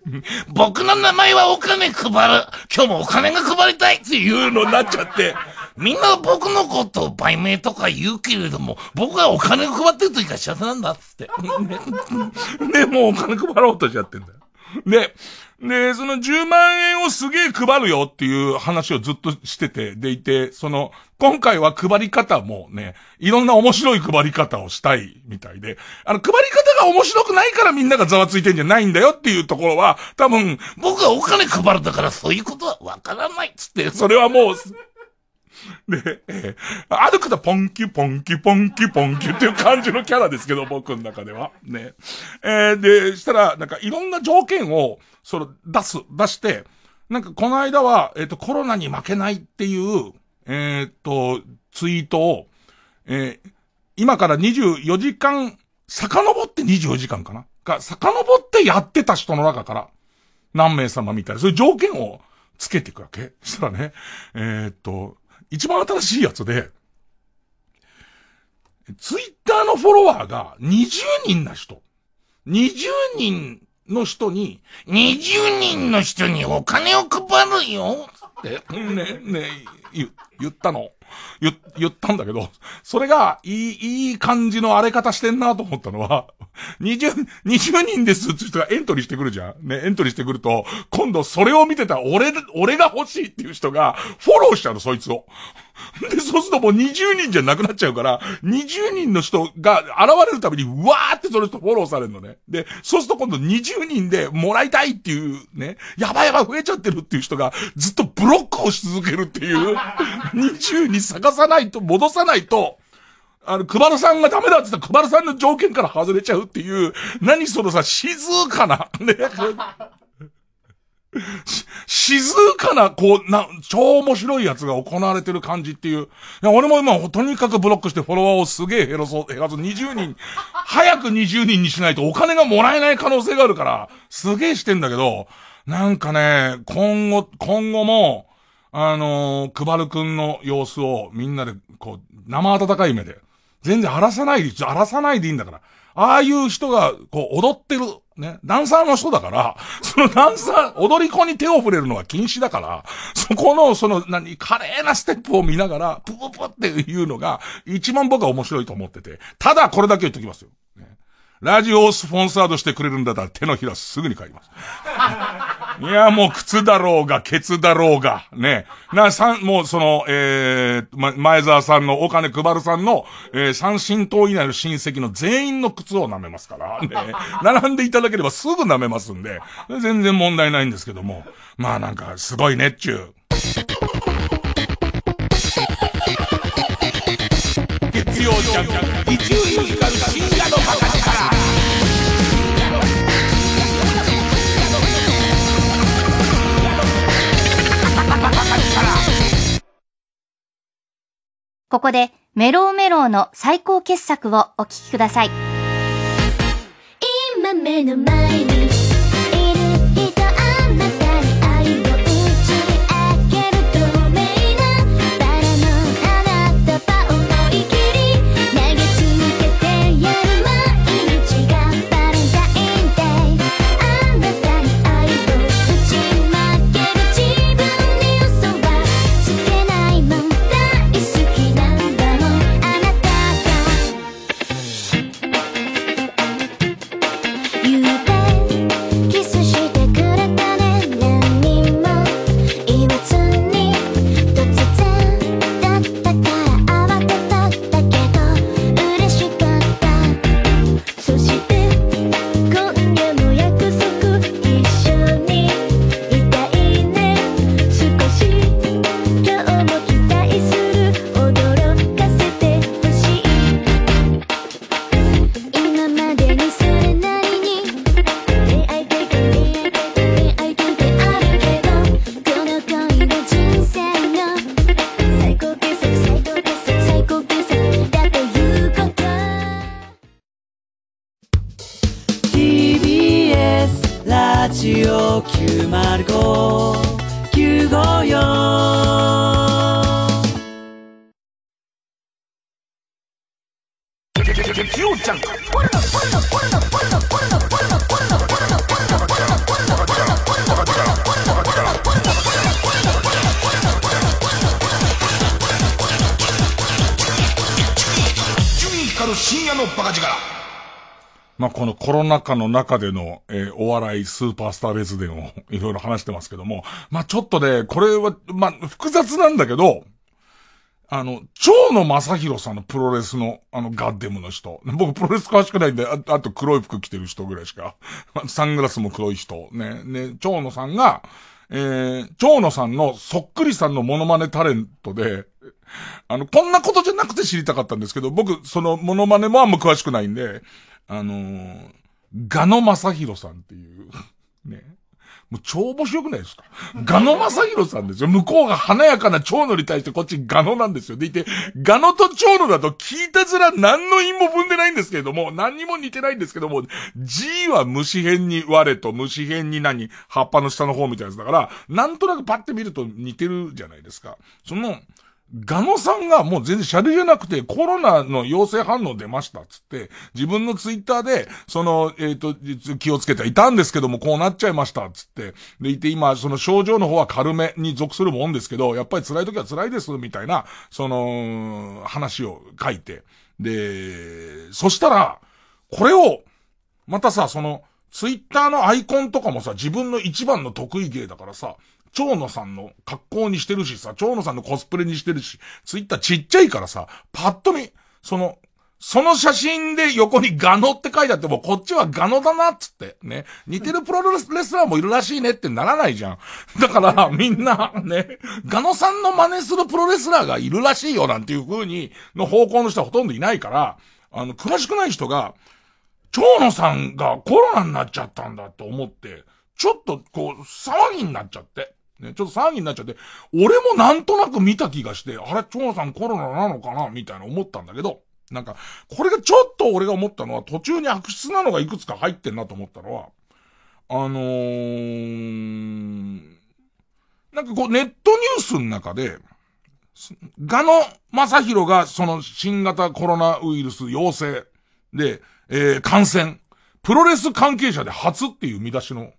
僕の名前はお金配る。今日もお金が配りたいっていうのになっちゃって。みんな僕のことを売名とか言うけれども、僕はお金を配ってる時が幸せなんだっつって。ね、もうお金配ろうとしちゃってんだよ。で、で、その10万円をすげえ配るよっていう話をずっとしてて、でいて、その、今回は配り方もね、いろんな面白い配り方をしたいみたいで、あの、配り方が面白くないからみんながざわついてんじゃないんだよっていうところは、多分、僕はお金配るだからそういうことはわからないっつって、それはもう、で、えー、歩くとポンキュポンキュポンキュポンキュっていう感じのキャラですけど、僕の中では。ね。えー、で、したら、なんかいろんな条件を、その、出す、出して、なんかこの間は、えっ、ー、と、コロナに負けないっていう、えっ、ー、と、ツイートを、えー、今から24時間、遡って24時間かな？が、遡ってやってた人の中から、何名様みたいな、そういう条件をつけていくわけ。したらね、えっと、一番新しいやつで、ツイッターのフォロワーが20人な人。20人の人に、20人の人にお金を配るよって、ね、ね、言、言ったの。言、言ったんだけど、それが、いい、いい感じの荒れ方してんなと思ったのは、20、20人ですって人がエントリーしてくるじゃん。ね、エントリーしてくると、今度それを見てた俺、俺が欲しいっていう人が、フォローしちゃうの、そいつを。で、そうするともう20人じゃなくなっちゃうから、20人の人が現れるたびに、うわーってその人フォローされるのね。で、そうすると今度20人でもらいたいっていうね、やばいやばい増えちゃってるっていう人がずっとブロックをし続けるっていう、20に探さないと、戻さないと、あの、クバルさんがダメだって言ったら、クバルさんの条件から外れちゃうっていう、何そのさ、静かな、ね。静かな、こう、な、超面白いやつが行われてる感じっていう。いや、俺も今、とにかくブロックしてフォロワーをすげえ減らそう、減らそう、20人、早く20人にしないとお金がもらえない可能性があるから、すげえしてんだけど、なんかね、今後、今後も、あのー、くばるくんの様子をみんなで、こう、生温かい目で、全然荒らさないで、荒らさないでいいんだから。ああいう人が、こう、踊ってる、ね、ダンサーの人だから、そのダンサー、踊り子に手を触れるのは禁止だから、そこの、その、何、華麗なステップを見ながら、プププっていうのが、一番僕は面白いと思ってて、ただこれだけ言っときますよ。ラジオをスポンサードしてくれるんだったら手のひらすぐに帰ります。いや、もう靴だろうが、ケツだろうが、ね。な、さん、もうその、えー、ま、前澤さんの、お金配るさんの、えー、三神党以内の親戚の全員の靴を舐めますから、ね。並んでいただければすぐ舐めますんで、全然問題ないんですけども。まあなんか、すごいねっちゅう。月曜ジャンク、伊集院光深夜のここでメローメローの最高傑作をお聴きください。今目の前にこのコロナ禍の中での、えーお笑いスーパースター列伝を いろいろ話してますけども、まあ、ちょっとね、これは、まあ、複雑なんだけど、あの、蝶野正宏さんのプロレスの、あの、ガッデムの人。僕、プロレス詳しくないんで、ああと黒い服着てる人ぐらいしか。サングラスも黒い人。ね、ね、蝶野さんが、えー、蝶野さんのそっくりさんのモノマネタレントで、あの、こんなことじゃなくて知りたかったんですけど、僕、そのモノマネもあんま詳しくないんで、あのー、ガノ正宏さんっていう、ね。もう超面白くないですか？ガノ正宏さんですよ。向こうが華やかな蝶野に対してこっちガノなんですよ。でいて、ガノと蝶野だと聞いたずら何の因も踏んでないんですけれども、何にも似てないんですけども、G は虫編に我と虫編に何？葉っぱの下の方みたいなやつだから、なんとなくパッて見ると似てるじゃないですか。その、ガノさんがもう全然シャレじゃなくてコロナの陽性反応出ましたっつって、自分のツイッターで、その、えっ、と、気をつけていたんですけどもこうなっちゃいましたっつって、でいて今、その症状の方は軽めに属するもんですけど、やっぱり辛い時は辛いですみたいな、その、話を書いて。で、そしたら、これを、またさ、その、ツイッターのアイコンとかもさ、自分の一番の得意芸だからさ、蝶野さんの格好にしてるしさ、蝶野さんのコスプレにしてるし、ツイッターちっちゃいからさ、パッと見、その、その写真で横にガノって書いてあっても、こっちはガノだなっつって、ね。似てるプロレスラーもいるらしいねってならないじゃん。だから、みんな、ね、ガノさんの真似するプロレスラーがいるらしいよなんていう風に、の方向の人はほとんどいないから、あの、詳しくない人が、蝶野さんがコロナになっちゃったんだと思って、ちょっとこう、騒ぎになっちゃって。ね、ちょっと騒ぎになっちゃって、俺もなんとなく見た気がして、あれ、蝶さんコロナなのかなみたいな思ったんだけど、なんか、これがちょっと俺が思ったのは、途中に悪質なのがいくつか入ってんなと思ったのは、あのー、なんかこう、ネットニュースの中で、ガノ正宏がその新型コロナウイルス陽性で、えー、感染。プロレス関係者で初っていう見出しの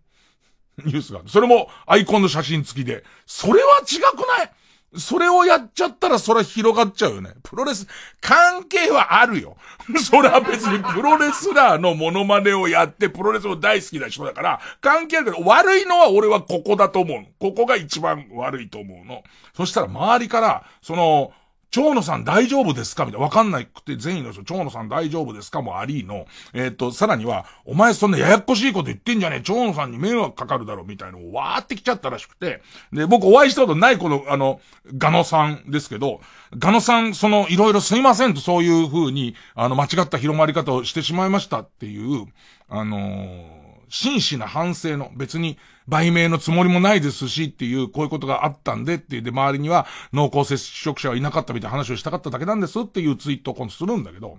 ニュースがある。それもアイコンの写真付きで。それは違くない？それをやっちゃったらそれは広がっちゃうよね。プロレス、関係はあるよ。それは別にプロレスラーのモノマネをやってプロレスも大好きな人だから、関係あるけど、悪いのは俺はここだと思う。ここが一番悪いと思うの。そしたら周りから、その、蝶野さん大丈夫ですか？みたいな。わかんなくて善意の人、蝶野さん大丈夫ですかもありの。えっ、と、さらには、お前そんなややこしいこと言ってんじゃねえ。蝶野さんに迷惑かかるだろ、みたいなのをわーってきちゃったらしくて。で、僕お会いしたことないこの、あの、ガノさんですけど、ガノさん、その、いろいろすいませんとそういう風に、あの、間違った広まり方をしてしまいましたっていう、あのー真摯な反省の、別に売名のつもりもないですしっていう、こういうことがあったんでっていう、で、周りには濃厚接触者はいなかったみたいな話をしたかっただけなんですっていうツイートを今度するんだけど、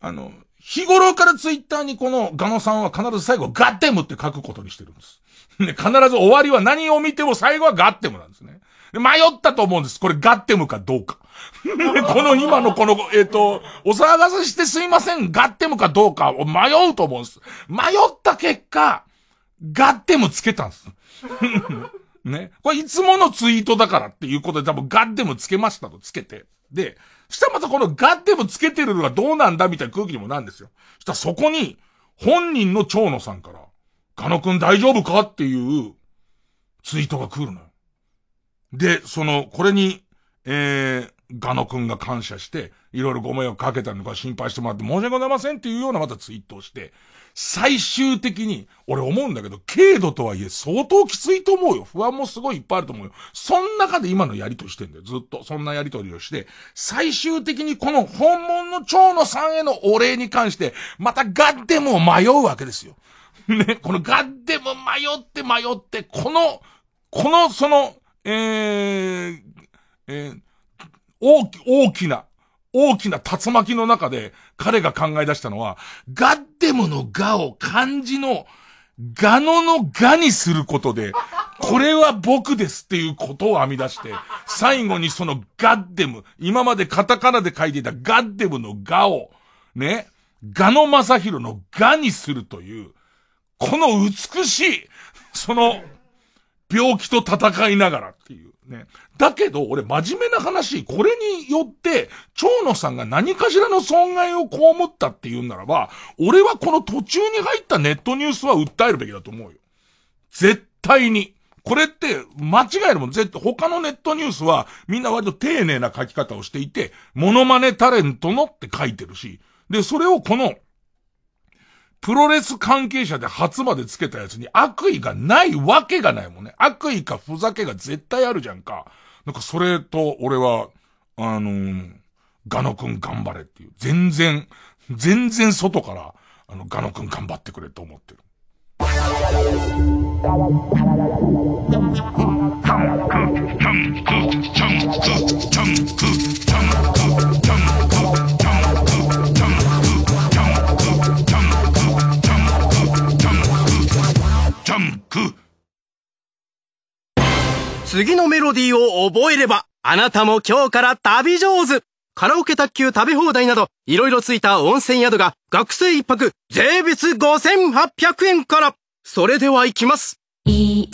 あの、日頃からツイッターにこのガノさんは必ず最後ガッテムって書くことにしてるんです。で、必ず終わりは何を見ても最後はガッテムなんですね。で迷ったと思うんです。これガッテムかどうか。この今のこの、えっ、と、お騒がせしてすいません、ガッテムかどうかを迷うと思うんです。迷った結果、ガッテムつけたんです。ね。これいつものツイートだからっていうことで多分ガッテムつけましたとつけて。で、したらまたこのガッテムつけてるのがどうなんだみたいな空気にもなるんですよ。したらそこに、本人の蝶野さんから、ガノ君大丈夫か？っていうツイートが来るのよ。で、その、これに、えー、ガノ君が感謝して、いろいろご迷惑かけたのか心配してもらって申し訳ございませんっていうようなまたツイートをして、最終的に、俺思うんだけど、軽度とはいえ相当きついと思うよ。不安もすごいいっぱいあると思うよ。そん中で今のやりとりしてんだよ。ずっと。そんなやりとりをして、最終的にこの本物の蝶野さんへのお礼に関して、またガッデムを迷うわけですよ。ね、このガッデム迷って迷って、この、この、その、えー、えー、大き、大きな、大きな竜巻の中で彼が考え出したのは、ガッデムのガを漢字の、ガノのガにすることで、これは僕ですっていうことを編み出して、最後にそのガッデム、今までカタカナで書いていたガッデムのガを、ね、ガノマサヒロのガにするという、この美しい、その、病気と戦いながらっていうね。だけど、俺真面目な話、これによって、蝶野さんが何かしらの損害を被ったっていうならば、俺はこの途中に入ったネットニュースは訴えるべきだと思うよ。絶対に。これって、間違えるもん。絶対、他のネットニュースは、みんな割と丁寧な書き方をしていて、モノマネタレントのって書いてるし、で、それをこの、プロレス関係者で初までつけたやつに悪意がないわけがないもんね。悪意かふざけが絶対あるじゃんか。なんかそれと俺は、あのー、ガノくん頑張れっていう。全然、全然外から、あの、ガノくん頑張ってくれと思ってる。次のメロディーを覚えれば、あなたも今日から旅上手カラオケ卓球食べ放題など、いろいろついた温泉宿が、学生一泊、税別5800円からそれでは行きますいい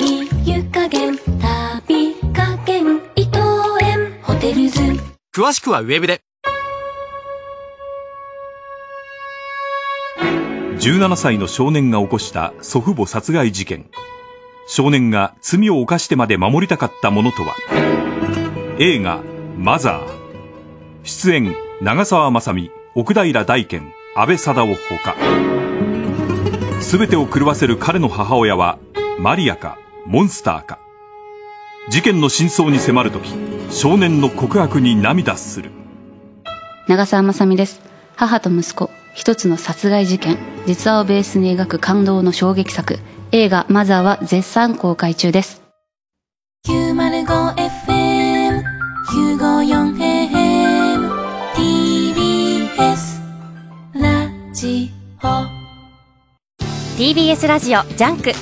湯加減、旅加減、伊藤園、ホテルズ。詳しくはウェブで。17歳の少年が起こした祖父母殺害事件。少年が罪を犯してまで守りたかったものとは？映画「マザー」出演長澤まさみ奥平大賢安倍貞夫ほか。全てを狂わせる彼の母親はマリアかモンスターか。事件の真相に迫るとき少年の告白に涙する。長澤まさみです。母と息子一つの殺害事件。実話をベースに描く感動の衝撃作。映画マザーは絶賛公開中です。905FM 954AM TBS ラジオ。TBS ラジオ JUNK。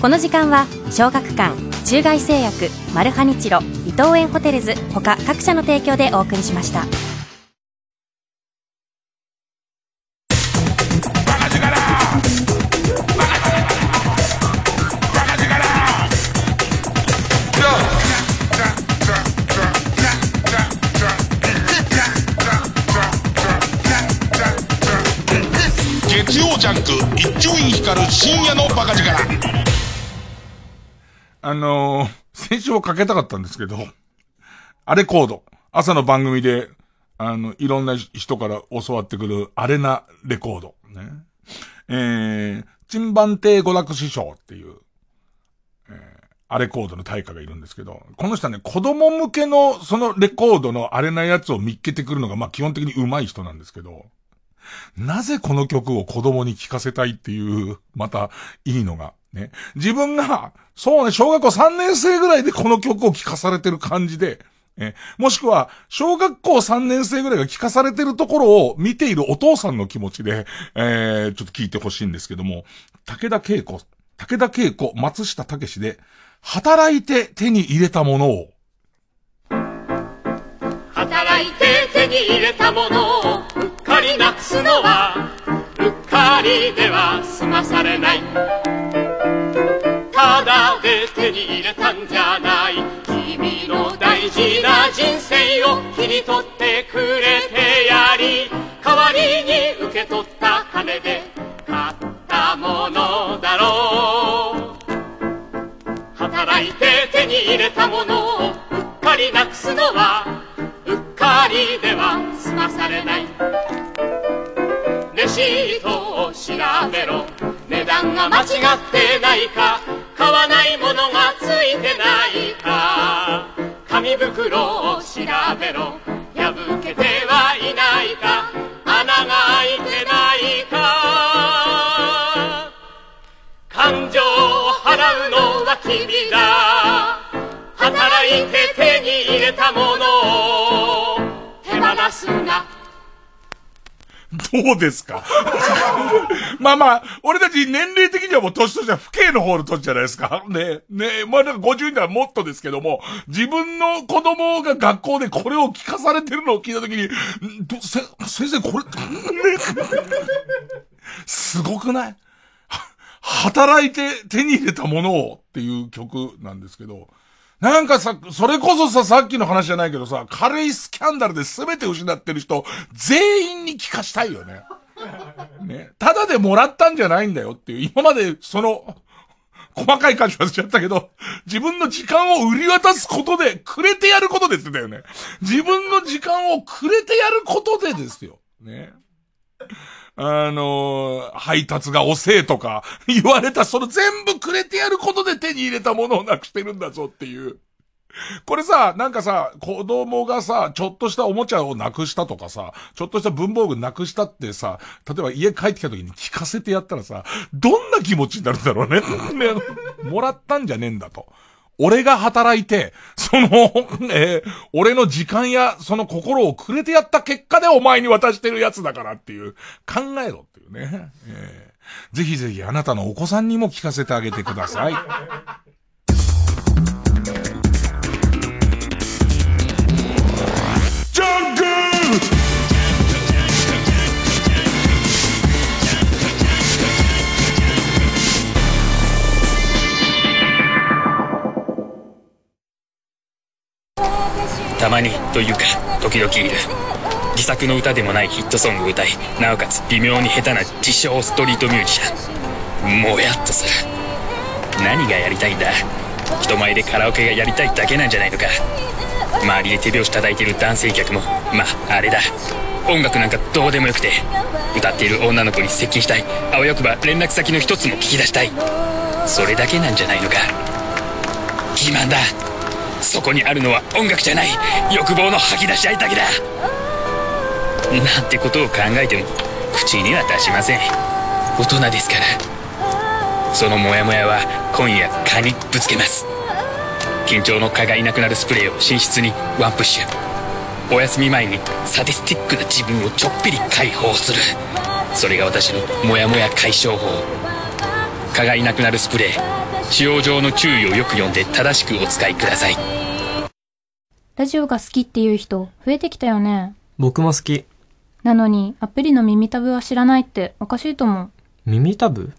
この時間は小学館中外製薬マルハニチロ伊藤園ホテルズ他各社の提供でお送りしましたる深夜のバカ力あのー、先週をかけたかったんですけど、あれコード。朝の番組で、あの、いろんな人から教わってくるアレナレコード。ね。えー、チンバンテ娯楽師匠っていう、えー、アレコードの大家がいるんですけど、この人はね、子供向けのそのレコードのアレなやつを見っけてくるのが、まあ基本的に上手い人なんですけど、なぜこの曲を子供に聴かせたいっていう、また、いいのが、ね。自分が、そうね、小学校3年生ぐらいでこの曲を聴かされてる感じで、え、もしくは、小学校3年生ぐらいが聞かされてるところを見ているお父さんの気持ちで、えー、ちょっと聞いてほしいんですけども、武田恵子、武田恵子、松下武史で、働いて手に入れたものを、働いて手に入れたものを。なくすのはうっかりでは済まされない。ただで手に入れたんじゃない。君の大事な人生を切り取ってくれてやり。代わりに受け取った金で買ったものだろう。働いて手に入れたものをうっかりなくすのはうっかりでは済まされない。レシートを調べろ。値段が間違ってないか。買わないものがついてないか。紙袋を調べろ。破けてはいないか。穴が開いてないか。感情を払うのは君だ。働いて手に入れたものを。すなどうですか？まあまあ、俺たち年齢的にはもう年としては不敬の方の年じゃないですか。ね、ね、まあなんか50代はもっとですけども、自分の子供が学校でこれを聞かされてるのを聞いたときに、せ、先生これ、すごくない？働いて手に入れたものをっていう曲なんですけど、なんかさ、それこそさ、さっきの話じゃないけどさ、軽いスキャンダルで全て失ってる人、全員に聞かしたいよね。ね。ただでもらったんじゃないんだよっていう、今までその、細かい感じはしちゃったけど、自分の時間を売り渡すことで、くれてやることですだよね。自分の時間をくれてやることでですよ。ね。あのー、配達が遅えとか、言われた、その全部くれてやることで手に入れたものをなくしてるんだぞっていう。これさ、なんかさ、子供がさ、ちょっとしたおもちゃをなくしたとかさ、ちょっとした文房具なくしたってさ、例えば家帰ってきた時に聞かせてやったらさ、どんな気持ちになるんだろうね。ねもらったんじゃねえんだと。俺が働いて、その、えー、俺の時間やその心をくれてやった結果でお前に渡してるやつだからっていう、考えろっていうね。えー、ぜひぜひあなたのお子さんにも聞かせてあげてください。ジャンクたまにというか時々いる自作の歌でもないヒットソングを歌いなおかつ微妙に下手な自称ストリートミュージシャンもやっとする何がやりたいんだ人前でカラオケがやりたいだけなんじゃないのか。周りで手拍子叩いてる男性客もまああれだ。音楽なんかどうでもよくて歌っている女の子に接近したい。あわよくば連絡先の一つも聞き出したい。それだけなんじゃないのか。欺瞞だ。そこにあるのは音楽じゃない。欲望の吐き出し合いだけだ。なんてことを考えても口には出しません。大人ですから。そのモヤモヤは今夜蚊にぶつけます。緊張の蚊がいなくなるスプレーを寝室にワンプッシュ。お休み前にサディスティックな自分をちょっぴり解放する。それが私のモヤモヤ解消法。蚊がいなくなるスプレー。使用上の注意をよく読んで正しくお使いくださいラジオが好きっていう。人増えてきたよね。僕も好き。なのに、アプリの耳タブは知らないっておかしいと思う。耳タブ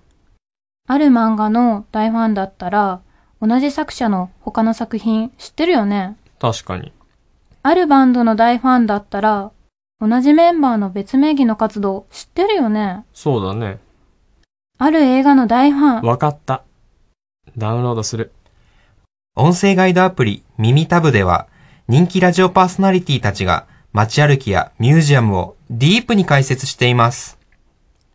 ある漫画の大ファンだったら、同じ作者の他の作品知ってるよね。確かに。あるバンドの大ファンだったら、同じメンバーの別名義の活動知ってるよね。そう。だね。ある映画の大ファン。わかった。ダウンロードする。音声ガイドアプリ耳タブでは人気ラジオパーソナリティたちが街歩きやミュージアムをディープに解説しています。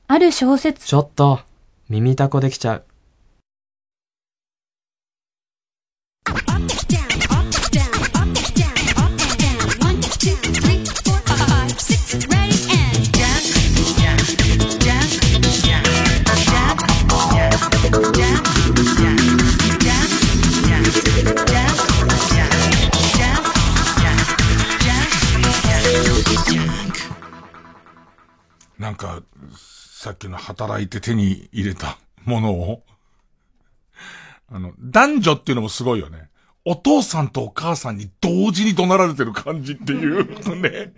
ある小説。ちょっと、耳タコできちゃう。なんか、さっきの働いて手に入れたものを、あの、男女っていうのもすごいよね。お父さんとお母さんに同時に怒鳴られてる感じっていう、ね。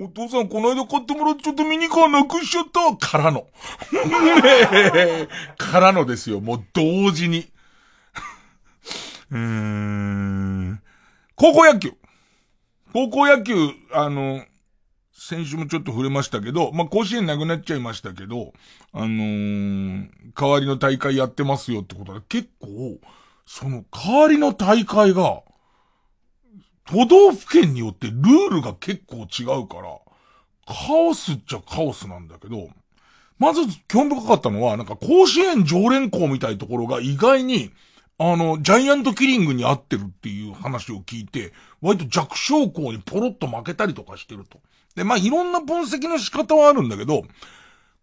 お父さんこの間買ってもらってちゃったミニカーなくしちゃったからの。ねえ。からのですよ。もう同時に。うーん。高校野球。高校野球、あの、先週もちょっと触れましたけど、まあ、甲子園なくなっちゃいましたけど、あのー、代わりの大会やってますよってことで、結構、その代わりの大会が、都道府県によってルールが結構違うから、カオスっちゃカオスなんだけど、まず興味深かったのは、なんか甲子園常連校みたいなところが意外に、あの、ジャイアントキリングに合ってるっていう話を聞いて、割と弱小校にポロッと負けたりとかしてると。で、まあ、いろんな分析の仕方はあるんだけど、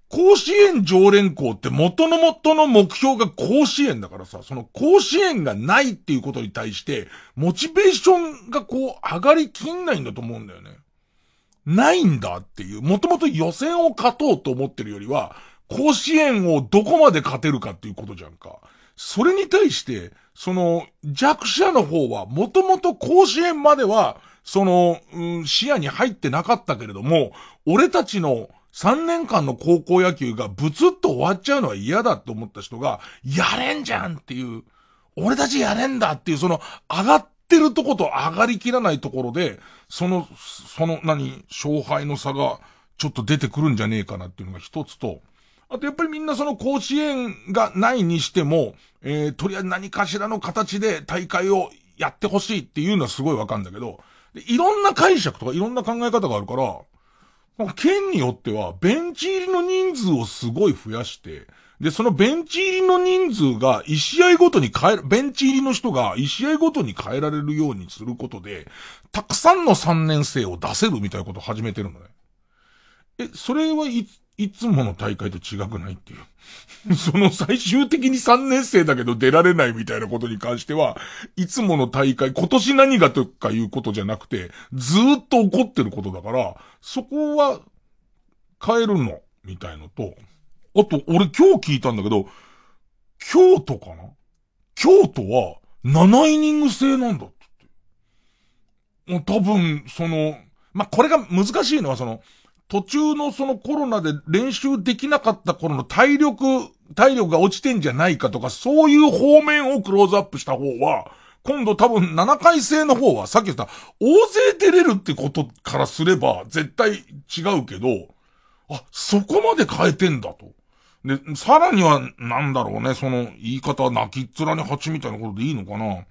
甲子園常連校って元の元の目標が甲子園だからさ、その甲子園がないっていうことに対して、モチベーションがこう上がりきんないんだと思うんだよね。ないんだっていう、もともと予選を勝とうと思ってるよりは、甲子園をどこまで勝てるかっていうことじゃんか。それに対して、その弱者の方は、もともと甲子園までは、その、うん、視野に入ってなかったけれども、俺たちの3年間の高校野球がブツッと終わっちゃうのは嫌だって思った人が、やれんじゃんっていう、俺たちやれんだっていう、その、上がってるとこと上がりきらないところで、その、その、何、勝敗の差が、ちょっと出てくるんじゃねえかなっていうのが一つと、あとやっぱりみんなその甲子園がないにしても、えー、とりあえず何かしらの形で大会をやってほしいっていうのはすごいわかるんだけど、でいろんな解釈とかいろんな考え方があるから、県によっては、ベンチ入りの人数をすごい増やして、で、そのベンチ入りの人数が1試合ごとに変え、ベンチ入りの人が1試合ごとに変えられるようにすることで、たくさんの3年生を出せるみたいなことを始めてるのね。え、それはい、いつもの大会と違くないっていう。その最終的に3年生だけど出られないみたいなことに関しては、いつもの大会、今年何がとかいうことじゃなくて、ずーっと起こってることだから、そこは変えるの、みたいのと、あと、俺今日聞いたんだけど、京都かな？京都は7イニング制なんだって言って。もう多分、その、まあ、これが難しいのはその、途中のそのコロナで練習できなかった頃の体力、体力が落ちてんじゃないかとか、そういう方面をクローズアップした方は、今度多分7回生の方は、さっき言った、大勢出れるってことからすれば、絶対違うけど、あ、そこまで変えてんだと。で、さらには、なんだろうね、その、言い方は泣きっ面に蜂みたいなことでいいのかな。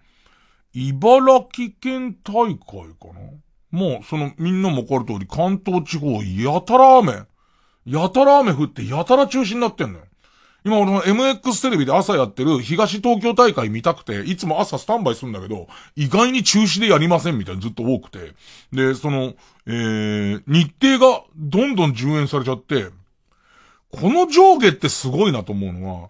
茨城県大会かな？もう、その、みんなもわかる通り、関東地方、やたら雨。やたら雨降って、やたら中止になってんのよ。今俺の MX テレビで朝やってる東東京大会見たくて、いつも朝スタンバイするんだけど、意外に中止でやりませんみたいなずっと多くて。で、その、えー、日程がどんどん順延されちゃって、この上下ってすごいなと思うのは、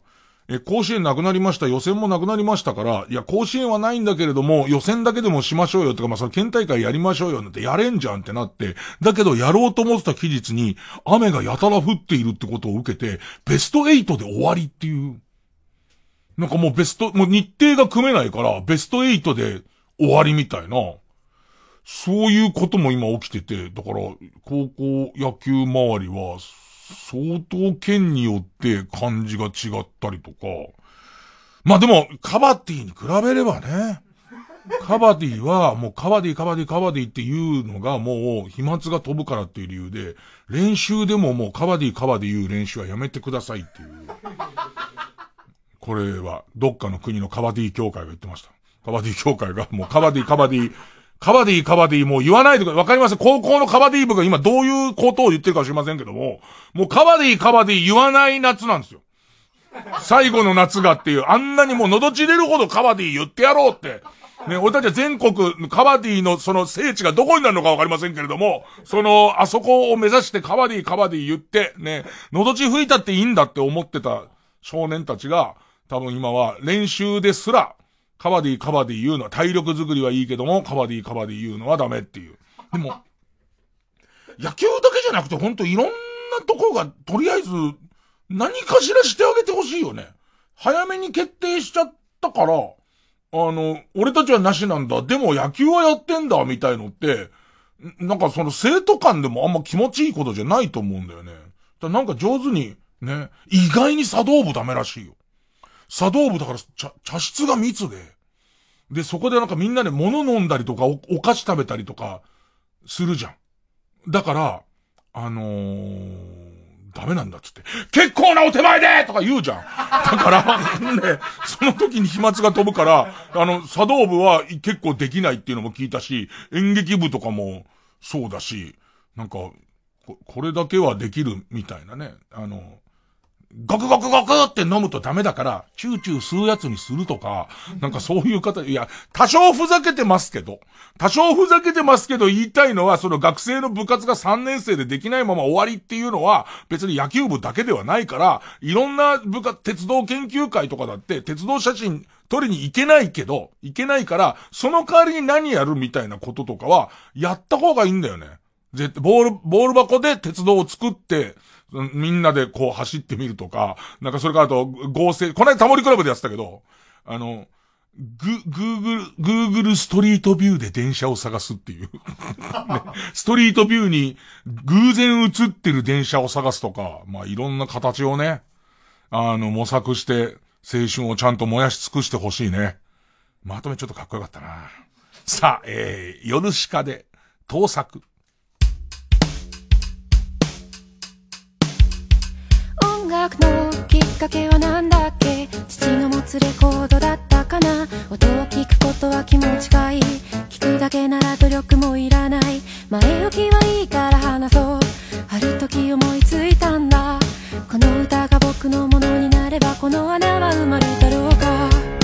え、甲子園なくなりました、予選もなくなりましたから、いや、甲子園はないんだけれども、予選だけでもしましょうよとか、まあ、その県大会やりましょうよなんてやれんじゃんってなって、だけどやろうと思ってた期日に、雨がやたら降っているってことを受けて、ベスト8で終わりっていう。なんかもうベスト、もう日程が組めないから、ベスト8で終わりみたいな。そういうことも今起きてて、だから、高校野球周りは、相当県によって感じが違ったりとか。まあでも、カバディに比べればね。カバディはもうカバディカバディカバディっていうのがもう飛沫が飛ぶからっていう理由で、練習でももうカバディカバディ言う練習はやめてくださいっていう。これはどっかの国のカバディ協会が言ってました。カバディ協会がもうカバディカバディ、カバディカバディもう言わないでください。わかります？高校のカバディ部が今どういうことを言ってるか知りませんけども、もうカバディカバディ言わない夏なんですよ。最後の夏がっていう、あんなにもう喉ちれるほどカバディ言ってやろうって。ね、俺たちは全国カバディのその聖地がどこになるのかわかりませんけれども、その、あそこを目指してカバディカバディ言って、ね、喉ち吹いたっていいんだって思ってた少年たちが、多分今は練習ですら、カバディカバディ言うのは体力作りはいいけども、カバディカバディ言うのはダメっていう。でも、野球だけじゃなくて本当いろんなところが、とりあえず、何かしらしてあげてほしいよね。早めに決定しちゃったから、あの、俺たちはなしなんだ。でも野球はやってんだ、みたいのって、んなんかその生徒間でもあんま気持ちいいことじゃないと思うんだよね。だなんか上手に、ね、意外に茶道部ダメらしいよ。茶道部だから茶、茶室が密で。で、そこでなんかみんなで物飲んだりとかお、お菓子食べたりとか、するじゃん。だから、あのー、ダメなんだっつって、結構なお手前でとか言うじゃん。だから、ね、その時に飛沫が飛ぶから、あの、茶道部は結構できないっていうのも聞いたし、演劇部とかもそうだし、なんか、ここれだけはできるみたいなね。あの、ゴクゴクゴクって飲むとダメだから、チューチュー吸うやつにするとか、なんかそういう方、いや、多少ふざけてますけど、多少ふざけてますけど言いたいのは、その学生の部活が3年生でできないまま終わりっていうのは、別に野球部だけではないから、いろんな部活、鉄道研究会とかだって、鉄道写真撮りに行けないけど、行けないから、その代わりに何やるみたいなこととかは、やった方がいいんだよね。絶対、ボール、ボール箱で鉄道を作って、みんなでこう走ってみるとか、なんかそれからあと合成、この間タモリクラブでやってたけど、あの、グ、グーグル、グーグルストリートビューで電車を探すっていう。ねストリートビューに偶然映ってる電車を探すとか、まあいろんな形をね、あの、模索して、青春をちゃんと燃やし尽くしてほしいね。まとめちょっとかっこよかったな。さあ、えー、夜しかで、盗作。のきっかけは何だっけ？父の持つレコードだったかな？音を聞くことは気持ちがいい。聞くだけなら努力もいらない。前置きはいいから話そう。ある時思いついたんだ。この歌が僕のものになればこの穴は埋まるだろうか。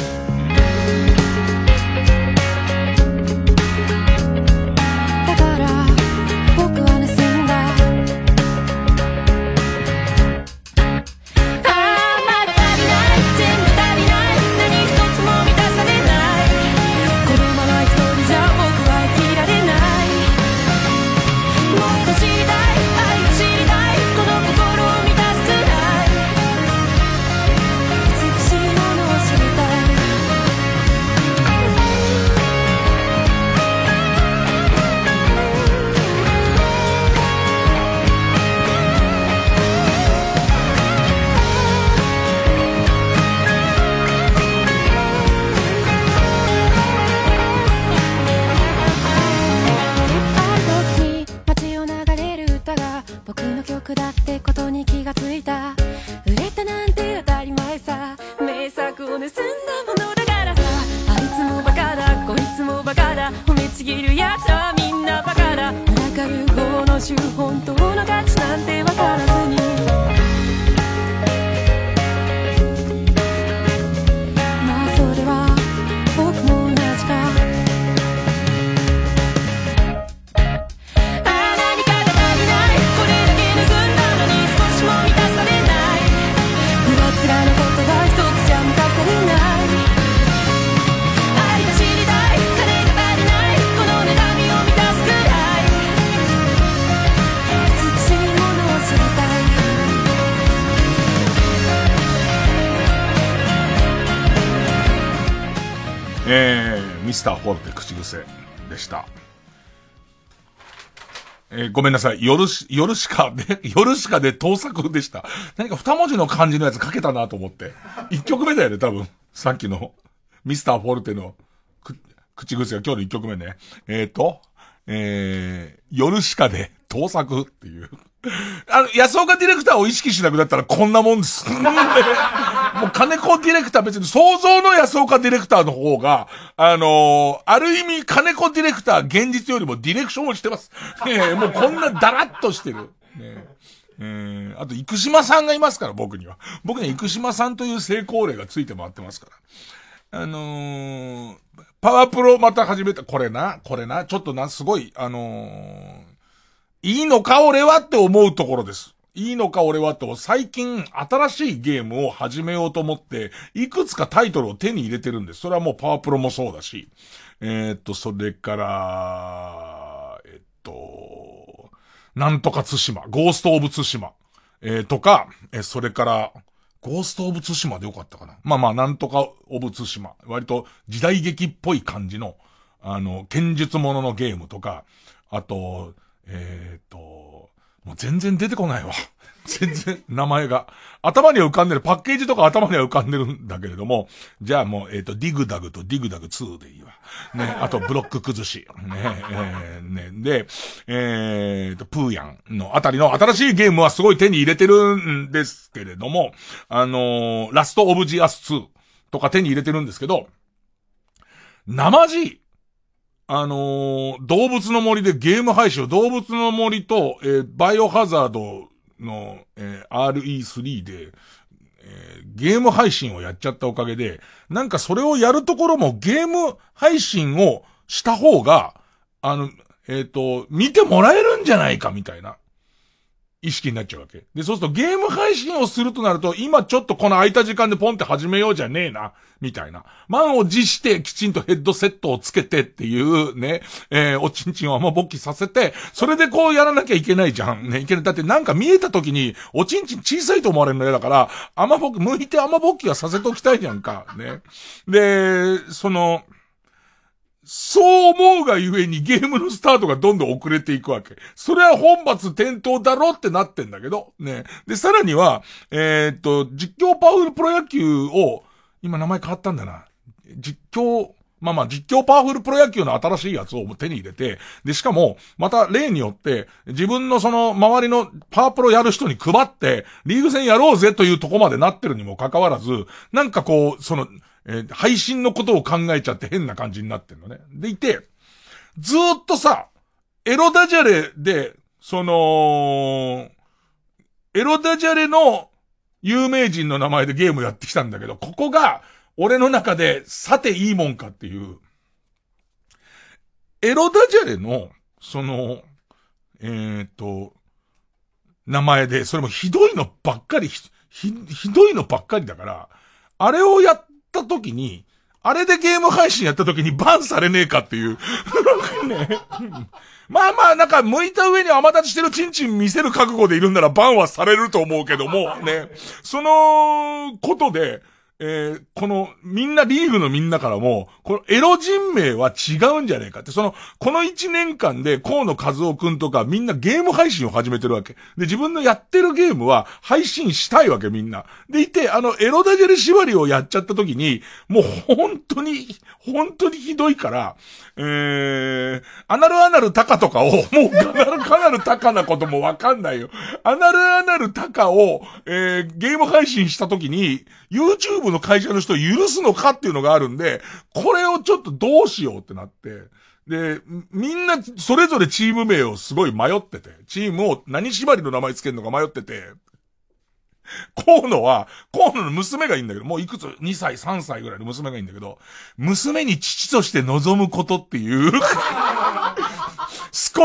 週本当の価値なんてわからずにスターフォルテ口癖でした。えーごめんなさい。夜し、夜しか で、夜しかで盗作でした。何か二文字の漢字のやつ書けたなと思って。一曲目だよね、多分。さっきの、ミスターフォルテの、く、口癖が今日の一曲目ね。えーと、えー、夜しかで盗作っていう。あの、安岡ディレクターを意識しなくなったらこんなもんです。もう金子ディレクター別に想像の安岡ディレクターの方が、あのーある意味金子ディレクター現実よりもディレクションをしてます。ねえもうこんなダラッとしてる。ねええあと、生島さんがいますから、僕には。僕には生島さんという成功例がついて回ってますから。あのーパワープロまた始めた。これな、これな、ちょっとな、すごい、あのーいいのか俺はって思うところです。いいのか俺はと、最近新しいゲームを始めようと思って、いくつかタイトルを手に入れてるんです。それはもうパワープロもそうだし。えーっと、それから、えっと、なんとか津島、ゴーストオブ津島、えーとか、え、それから、ゴーストオブ津島でよかったかな。まあまあ、なんとかオブ津島。割と時代劇っぽい感じの、あの、剣術もののゲームとか、あと、えーと、もう全然出てこないわ。全然名前が。頭には浮かんでる。パッケージとか頭には浮かんでるんだけれども、じゃあもう、えっ、と、ディグダグとディグダグ2でいいわ。ね、あとブロック崩し。ね、えーね、で、えーと、プーヤンのあたりの新しいゲームはすごい手に入れてるんですけれども、あのーラストオブジアス2とか手に入れてるんですけど、生地、あのー動物の森でゲーム配信を動物の森と、えーバイオハザードの、えー RE3 で、えーゲーム配信をやっちゃったおかげで、なんかそれをやるところもゲーム配信をした方が、あの、えっ、と、見てもらえるんじゃないかみたいな。意識になっちゃうわけ。で、そうするとゲーム配信をするとなると、今ちょっとこの空いた時間でポンって始めようじゃねえな、みたいな。満を持してきちんとヘッドセットをつけてっていうね、えー、おちんちんを雨ぼっきさせて、それでこうやらなきゃいけないじゃん。ね、いけない。だってなんか見えた時に、おちんちん小さいと思われるの嫌だから、雨ぼっき、向いて雨ぼっきはさせておきたいじゃんか。ね。で、その、そう思うがゆえにゲームのスタートがどんどん遅れていくわけ。それは本末転倒だろってなってんだけど、ね。で、さらには、えー、っと、実況パワフルプロ野球を、今名前変わったんだな。実況、まあまあ実況パワフルプロ野球の新しいやつを手に入れて、で、しかも、また例によって、自分のその周りのパワープロやる人に配って、リーグ戦やろうぜというとこまでなってるにもかかわらず、なんかこう、その、えー、配信のことを考えちゃって変な感じになってるのね。でいて、ずーっとさ、エロダジャレで、その、エロダジャレの有名人の名前でゲームやってきたんだけど、ここが、俺の中で、さていいもんかっていう、エロダジャレの、その、えー、っと、名前で、それもひどいのばっかり、ひ、ひどいのばっかりだから、あれをやった時に、あれでゲーム配信やった時にバンされねえかっていう。ね、まあまあ、なんか、向いた上に甘立ちしてるチンチン見せる覚悟でいるんならバンはされると思うけども、ね。その、ことで、えー、この、みんな、リーグのみんなからも、このエロ人名は違うんじゃねえかって、その、この一年間で、河野和夫くんとか、みんなゲーム配信を始めてるわけ。で、自分のやってるゲームは、配信したいわけ、みんな。でいて、あの、エロダジェル縛りをやっちゃった時に、もう本当に、本当にひどいから、えー、アナルアナルタカとかを、もうかなるかなるタカなこともわかんないよ。アナルアナルタカを、えー、ゲーム配信した時に、YouTube の会社の人を許すのかっていうのがあるんで、これをちょっとどうしようってなって、で、みんなそれぞれチーム名をすごい迷ってて、チームを何縛りの名前つけるのか迷ってて、河野は、河野の娘がいいんだけど、もういくつ ?2 歳、3歳ぐらいの娘がいいんだけど、娘に父として望むことっていう。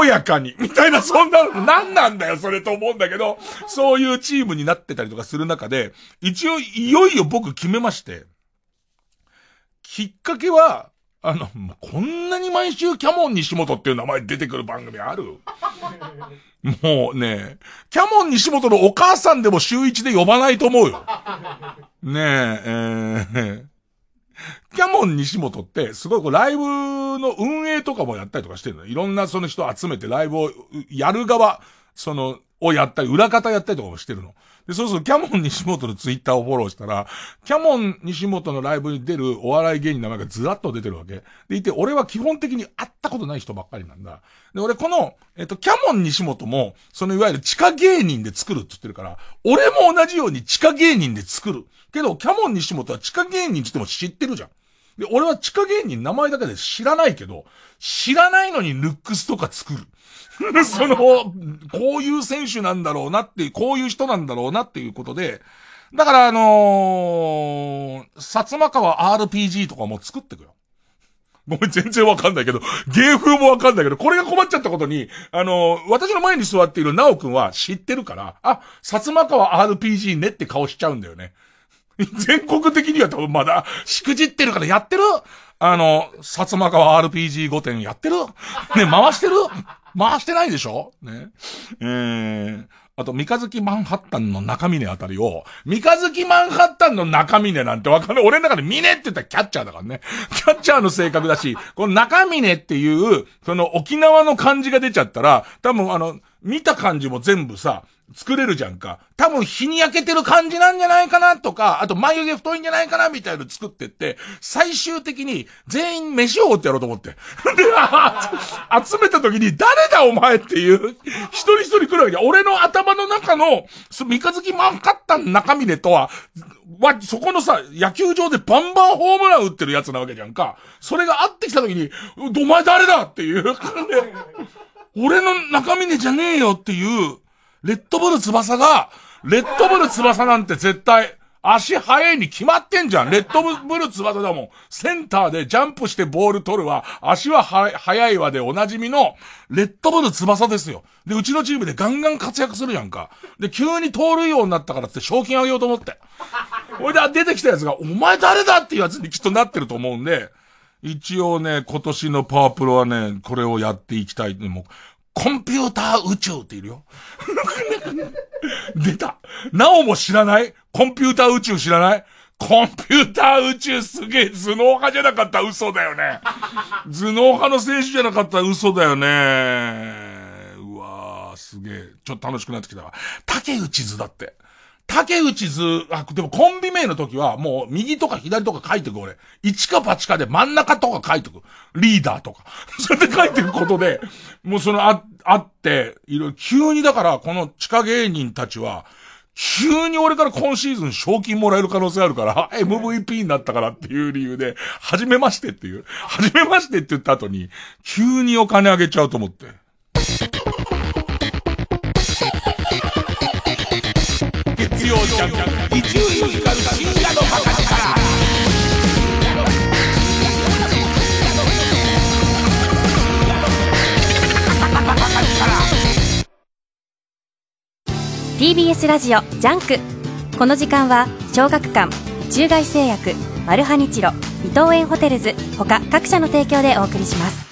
健やかに、みたいな、そんなの、何なんだよ、それと思うんだけど、そういうチームになってたりとかする中で、一応、いよいよ僕決めまして、きっかけは、あの、こんなに毎週キャモン西本っていう名前出てくる番組ある？もうね、キャモン西本のお母さんでも週一で呼ばないと思うよ。ねえ、えー、キャモン西本って、すごいこうライブの運営とかもやったりとかしてるの。いろんなその人集めてライブをやる側、その、をやったり、裏方やったりとかもしてるの。で、そうすると、キャモン西本のツイッターをフォローしたら、キャモン西本のライブに出るお笑い芸人の名前がずらっと出てるわけ。でいて、俺は基本的に会ったことない人ばっかりなんだ。で、俺この、えっと、キャモン西本も、そのいわゆる地下芸人で作るって言ってるから、俺も同じように地下芸人で作る。けど、キャモン西本は地下芸人って言っても知ってるじゃん。で、俺は地下芸人名前だけで知らないけど、知らないのにルックスとか作る。その、こういう選手なんだろうなっていう、こういう人なんだろうなっていうことで、だからあのー、薩摩川 RPG とかも作ってくよ。ごめん、全然わかんないけど、芸風もわかんないけど、これが困っちゃったことに、あのー、私の前に座っている直くんは知ってるから、あ、薩摩川 RPG ねって顔しちゃうんだよね。全国的には多分まだ、しくじってるからやってるあの、薩摩川 RPG5 点やってるね、回してる回してないでしょね。えー、あと、三日月マンハッタンの中峰あたりを、三日月マンハッタンの中峰なんてわかんない。俺の中で峰って言ったらキャッチャーだからね。キャッチャーの性格だし、この中峰っていう、その沖縄の漢字が出ちゃったら、多分あの、見た感じも全部さ、作れるじゃんか。多分日に焼けてる感じなんじゃないかなとか、あと眉毛太いんじゃないかなみたいなの作ってって、最終的に全員飯をおってやろうと思って。で、集めた時に誰だお前っていう、一人一人来るわけ俺の頭の中の、三日月マンカッタン中峰とは、わ、そこのさ、野球場でバンバンホームラン打ってるやつなわけじゃんか。それが会ってきた時に、お前誰だっていう。俺の中峰じゃねえよっていう、レッドブル翼が、レッドブル翼なんて絶対、足速いに決まってんじゃん。レッドブル翼だもん。センターでジャンプしてボール取るわ。足はは速いわでおなじみの、レッドブル翼ですよ。で、うちのチームでガンガン活躍するやんか。で、急に盗塁王になったからって賞金あげようと思って。ほいで、出てきたやつが、お前誰だっていうやつにきっとなってると思うんで、一応ね、今年のパワープロはね、これをやっていきたい。も、コンピューター宇宙っているよ。出た。なおも知らないコンピューター宇宙知らないコンピューター宇宙すげえ頭脳派じゃなかったら嘘だよね。頭脳派の選手じゃなかったら嘘だよね。うわー、すげえ。ちょっと楽しくなってきたわ。竹内図だって。竹内図、あ、でもコンビ名の時はもう右とか左とか書いてく俺。一か八かで真ん中とか書いてく。リーダーとか。それで書いてくことで、もうそのあ、あって、いろいろ、急にだからこの地下芸人たちは、急に俺から今シーズン賞金もらえる可能性あるから、MVP になったからっていう理由で、はじめましてっていう。はじめましてって言った後に、急にお金あげちゃうと思って。月曜ジャンク、伊集院光る深夜の馬鹿力。TBS ラジオ JUNK。この時間は小学館中外製薬マルハニチロ伊藤園ホテルズ他各社の提供でお送りします。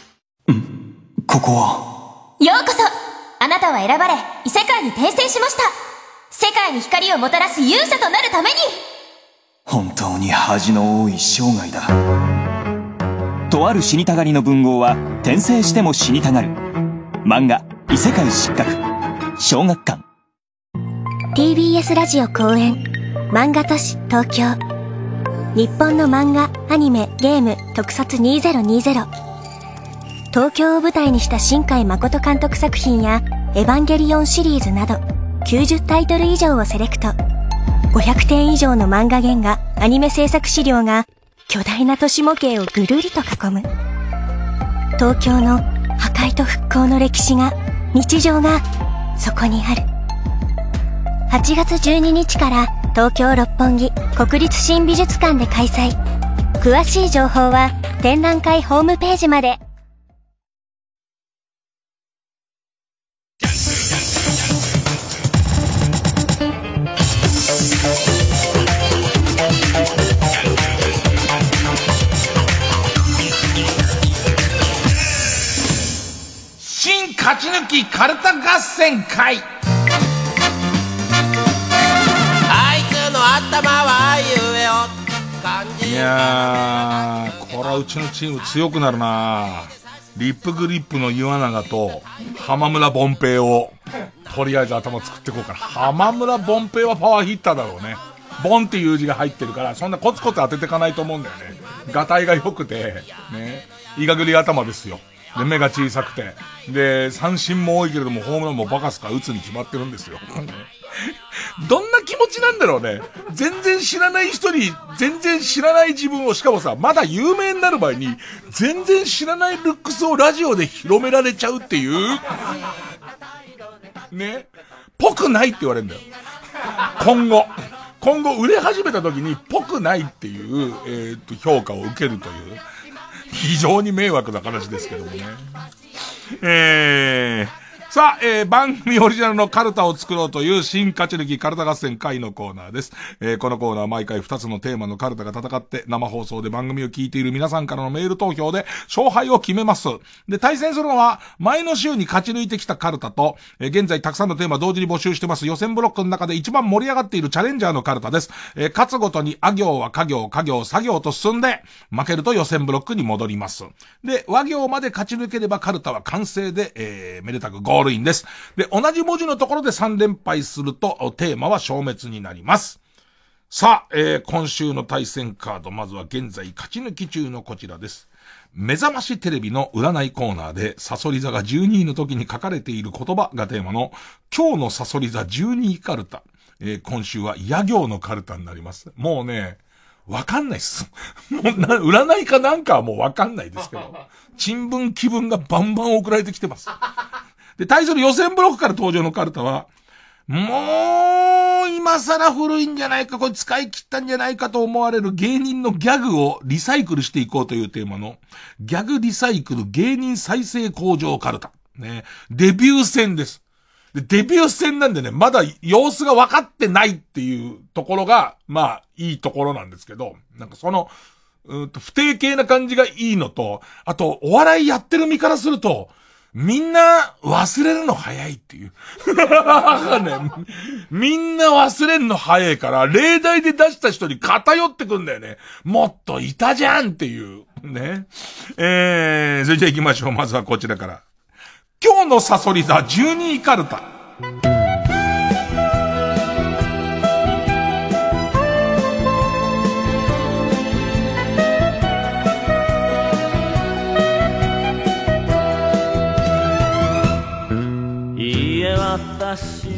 ここは？ようこそ。あなたは選ばれ異世界に転生しました世界に光をもたらす勇者となるために。本当に恥の多い生涯だ。とある死にたがりの文豪は転生しても死にたがる。漫画「異世界失格」小学館。TBS ラジオ公演。漫画都市東京。日本の漫画アニメゲーム特撮2020東京を舞台にした新海誠監督作品やエヴァンゲリオンシリーズなど90タイトル以上をセレクト。500点以上の漫画原画アニメ制作資料が巨大な都市模型をぐるりと囲む。東京の破壊と復興の歴史が日常がそこにある。8月12日から東京六本木国立新美術館で開催。詳しい情報は展覧会ホームページまで。勝ち抜きカルタ合戦会あいつの頭はゆえいやー、これはうちのチーム強くなるなリップグリップの岩永と浜村ボンペイをとりあえず頭作っていこうかな。浜村ボンペイはパワーヒッターだろうね。ボンっていう字が入ってるから、そんなコツコツ当てていかないと思うんだよね。ガタイが良くて、ね、イガグリ頭ですよ。で、目が小さくて。で、三振も多いけれども、ホームランもバカすか打つに決まってるんですよ。どんな気持ちなんだろうね。全然知らない人に、全然知らない自分を、しかもさ、まだ有名になる前に、全然知らないルックスをラジオで広められちゃうっていう、ね。ぽくないって言われるんだよ。今後。今後売れ始めた時に、ぽくないっていう、えー、と、評価を受けるという、非常に迷惑な話ですけどもね。えー、さあ、えー、番組オリジナルのカルタを作ろうという新勝ち抜きカルタ合戦会のコーナーです。えー、このコーナーは毎回2つのテーマのカルタが戦って生放送で番組を聞いている皆さんからのメール投票で勝敗を決めます。で、対戦するのは前の週に勝ち抜いてきたカルタと、えー、現在たくさんのテーマ同時に募集してます予選ブロックの中で一番盛り上がっているチャレンジャーのカルタです。えー、勝つごとにあ行は家行、家行、作業と進んで、負けると予選ブロックに戻ります。で、和行まで勝ち抜ければカルタは完成で、えー、めでたくゴールインです。で、同じ文字のところで3連敗すると、テーマは消滅になります。さあ、えー、今週の対戦カード、まずは現在勝ち抜き中のこちらです。目覚ましテレビの占いコーナーで、サソリ座が12位の時に書かれている言葉がテーマの、今日のサソリ座12位カルタ。えー、今週は野行のカルタになります。もうね、わかんないっす。もうな、占いかなんかはもうわかんないですけど。新聞気分がバンバン送られてきてます。で、対する予選ブロックから登場のカルタは、もう今更古いんじゃないか、これ使い切ったんじゃないかと思われる芸人のギャグをリサイクルしていこうというテーマの、ギャグリサイクル芸人再生工場カルタ。ね。デビュー戦です。で、デビュー戦なんでね、まだ様子が分かってないっていうところが、まあ、いいところなんですけど、なんかその、うんと、不定形な感じがいいのと、あと、お笑いやってる身からすると、みんな忘れるの早いっていう。ね、みんな忘れんの早いから、例題で出した人に偏ってくんだよね。もっといたじゃんっていう。ね。えー、それじゃあ行きましょう。まずはこちらから。今日のサソリ座12位カルタ。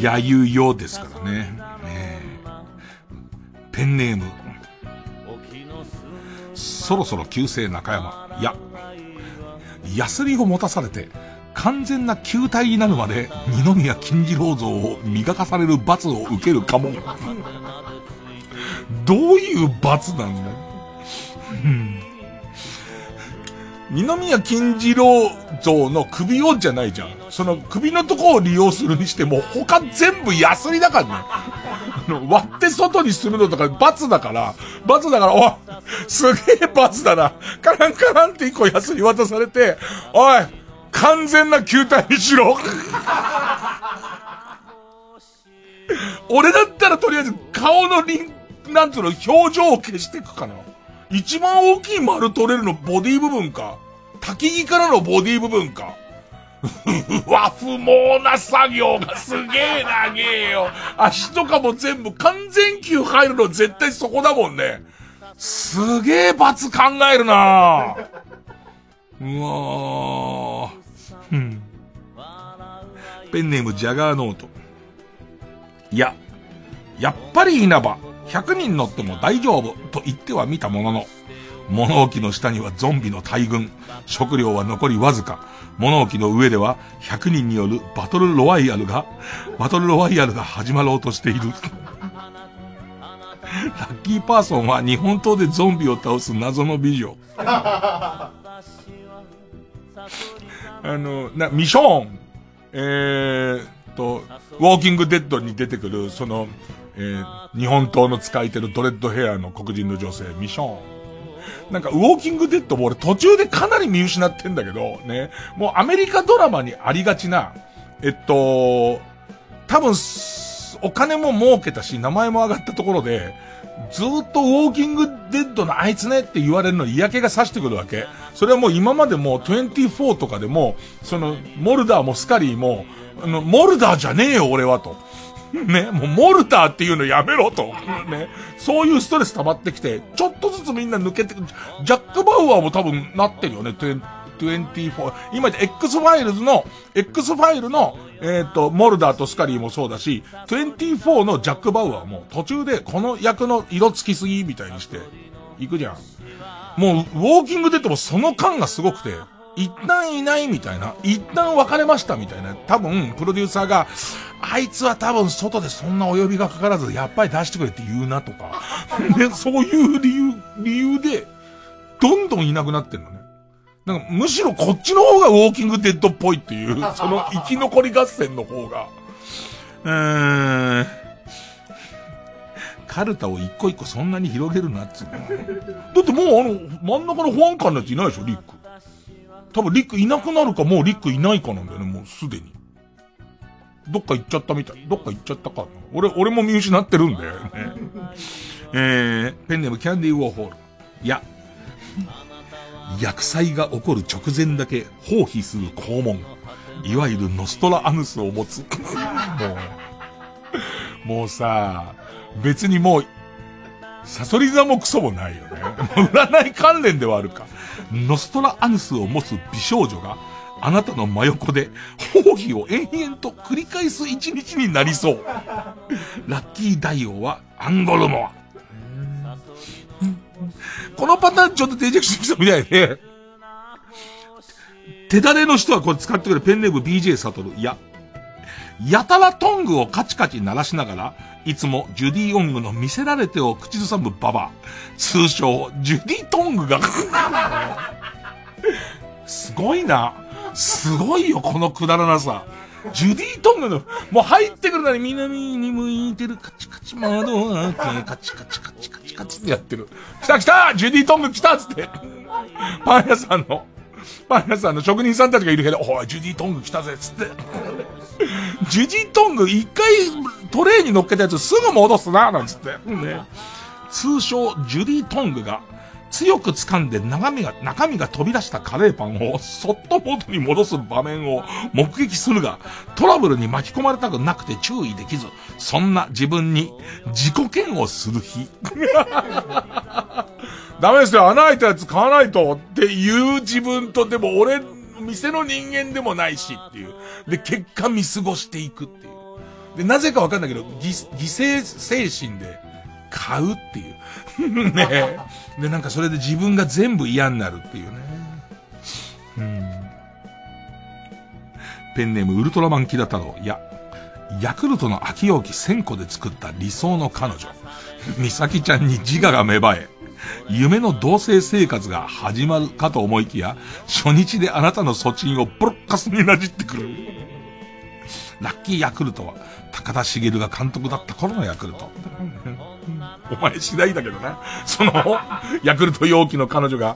やゆよですからね。ねペンネーム。そろそろ旧姓中山。いや、ヤスリを持たされて、完全な球体になるまで二宮金次郎像を磨かされる罰を受けるかも。どういう罰なんだ？うん二宮金次郎像の首をじゃないじゃん。その首のとこを利用するにしても、他全部ヤスリだからね。割って外にするのとか罰だから、罰だから、おい、すげえ罰だな。カランカランって一個ヤスリ渡されて、おい、完全な球体にしろ。俺だったらとりあえず顔のリン、なんつうの、表情を消していくかな。一番大きい丸取れるのボディ部分か。焚き木からのボディ部分か。わ、不毛な作業がすげえ長えよ。足とかも全部完全球入るの絶対そこだもんね。すげえ罰考えるなうわー。うん。ペンネームジャガーノート。いや、やっぱり稲葉。100人乗っても大丈夫と言ってはみたものの、物置の下にはゾンビの大群、食料は残りわずか、物置の上では100人によるバトルロワイヤルが、バトルロワイヤルが始まろうとしている。ラッキーパーソンは日本刀でゾンビを倒す謎の美女。あの、な、ミショーン、えーと、ウォーキングデッドに出てくる、その、えー、日本刀の使い手のドレッドヘアの黒人の女性、ミション。なんか、ウォーキングデッドも俺途中でかなり見失ってんだけど、ね。もうアメリカドラマにありがちな、えっと、多分、お金も儲けたし、名前も上がったところで、ずっとウォーキングデッドのあいつねって言われるのに嫌気がさしてくるわけ。それはもう今までも24とかでも、その、モルダーもスカリーも、あの、モルダーじゃねえよ俺はと。ね、もうモルターっていうのやめろと。ね。そういうストレス溜まってきて、ちょっとずつみんな抜けてく、ジャック・バウアーも多分なってるよね、24。今で X ファイルズの、X ファイルの、えっ、ー、と、モルダーとスカリーもそうだし、24のジャック・バウアーも途中でこの役の色つきすぎみたいにして、行くじゃん。もう、ウォーキングデッドもその感がすごくて、一旦いないみたいな、一旦別れましたみたいな、多分、プロデューサーが、あいつは多分外でそんなお呼びがかからず、やっぱり出してくれって言うなとか、ね、そういう理由、理由で、どんどんいなくなってんのね。なんか、むしろこっちの方がウォーキングデッドっぽいっていう、その生き残り合戦の方が、うーん、カルタを一個一個そんなに広げるなっつうの。だってもうあの、真ん中の保安官のやついないでしょ、リック。多分リックいなくなるかもうリックいないかなんだよね、もうすでに。どっか行っちゃったみたい。どっか行っちゃったか。俺、俺も見失ってるんだよね。えー、ペンネームキャンディーウォーホール。いや、薬剤が起こる直前だけ放棄する肛門。いわゆるノストラアヌスを持つ。もう、もうさ、別にもう、サソリ座もクソもないよね。占い関連ではあるか。ノストラアヌスを持つ美少女が、あなたの真横で、放棄を延々と繰り返す一日になりそう。ラッキー大王はアンゴルモア。このパターンちょっと定着してきたみたいで、手だれの人はこれ使ってくれ。ペンネーム BJ サトル。いや、やたらトングをカチカチ鳴らしながら、いつもジュディ・オングの見せられてを口ずさむババア。通称、ジュディ・トングが。すごいな。すごいよ、このくだらなさ。ジュディ・トングの、もう入ってくるなり南に向いてるカチカチ窓開け、カチカチカチカチカチってやってる。来た来たジュディ・トング来たっつって。パン屋さんの、パン屋さんの職人さんたちがいるけど、おい、ジュディ・トング来たぜっつって。ジュディ・トング一回トレーに乗っけたやつすぐ戻すな、なんつって。ね。通称、ジュディ・トングが、強く掴んで中身が、中身が飛び出したカレーパンをそっと元に戻す場面を目撃するが、トラブルに巻き込まれたくなくて注意できず、そんな自分に自己嫌悪する日。ダメですよ、穴開いたやつ買わないとっていう自分と、でも俺、店の人間でもないしっていう。で、結果見過ごしていくっていう。で、なぜかわかんないけど、犠犠牲精神で買うっていう。ねで、なんかそれで自分が全部嫌になるっていうね。うん。ペンネームウルトラマンキダ太郎。いや、ヤクルトの秋容器1000個で作った理想の彼女。美咲ちゃんに自我が芽生え、夢の同棲生活が始まるかと思いきや、初日であなたの措置をボロッカスになじってくる。ラッキーヤクルトは、高田茂が監督だった頃のヤクルト。お前次第だけどね。その、ヤクルト容器の彼女が、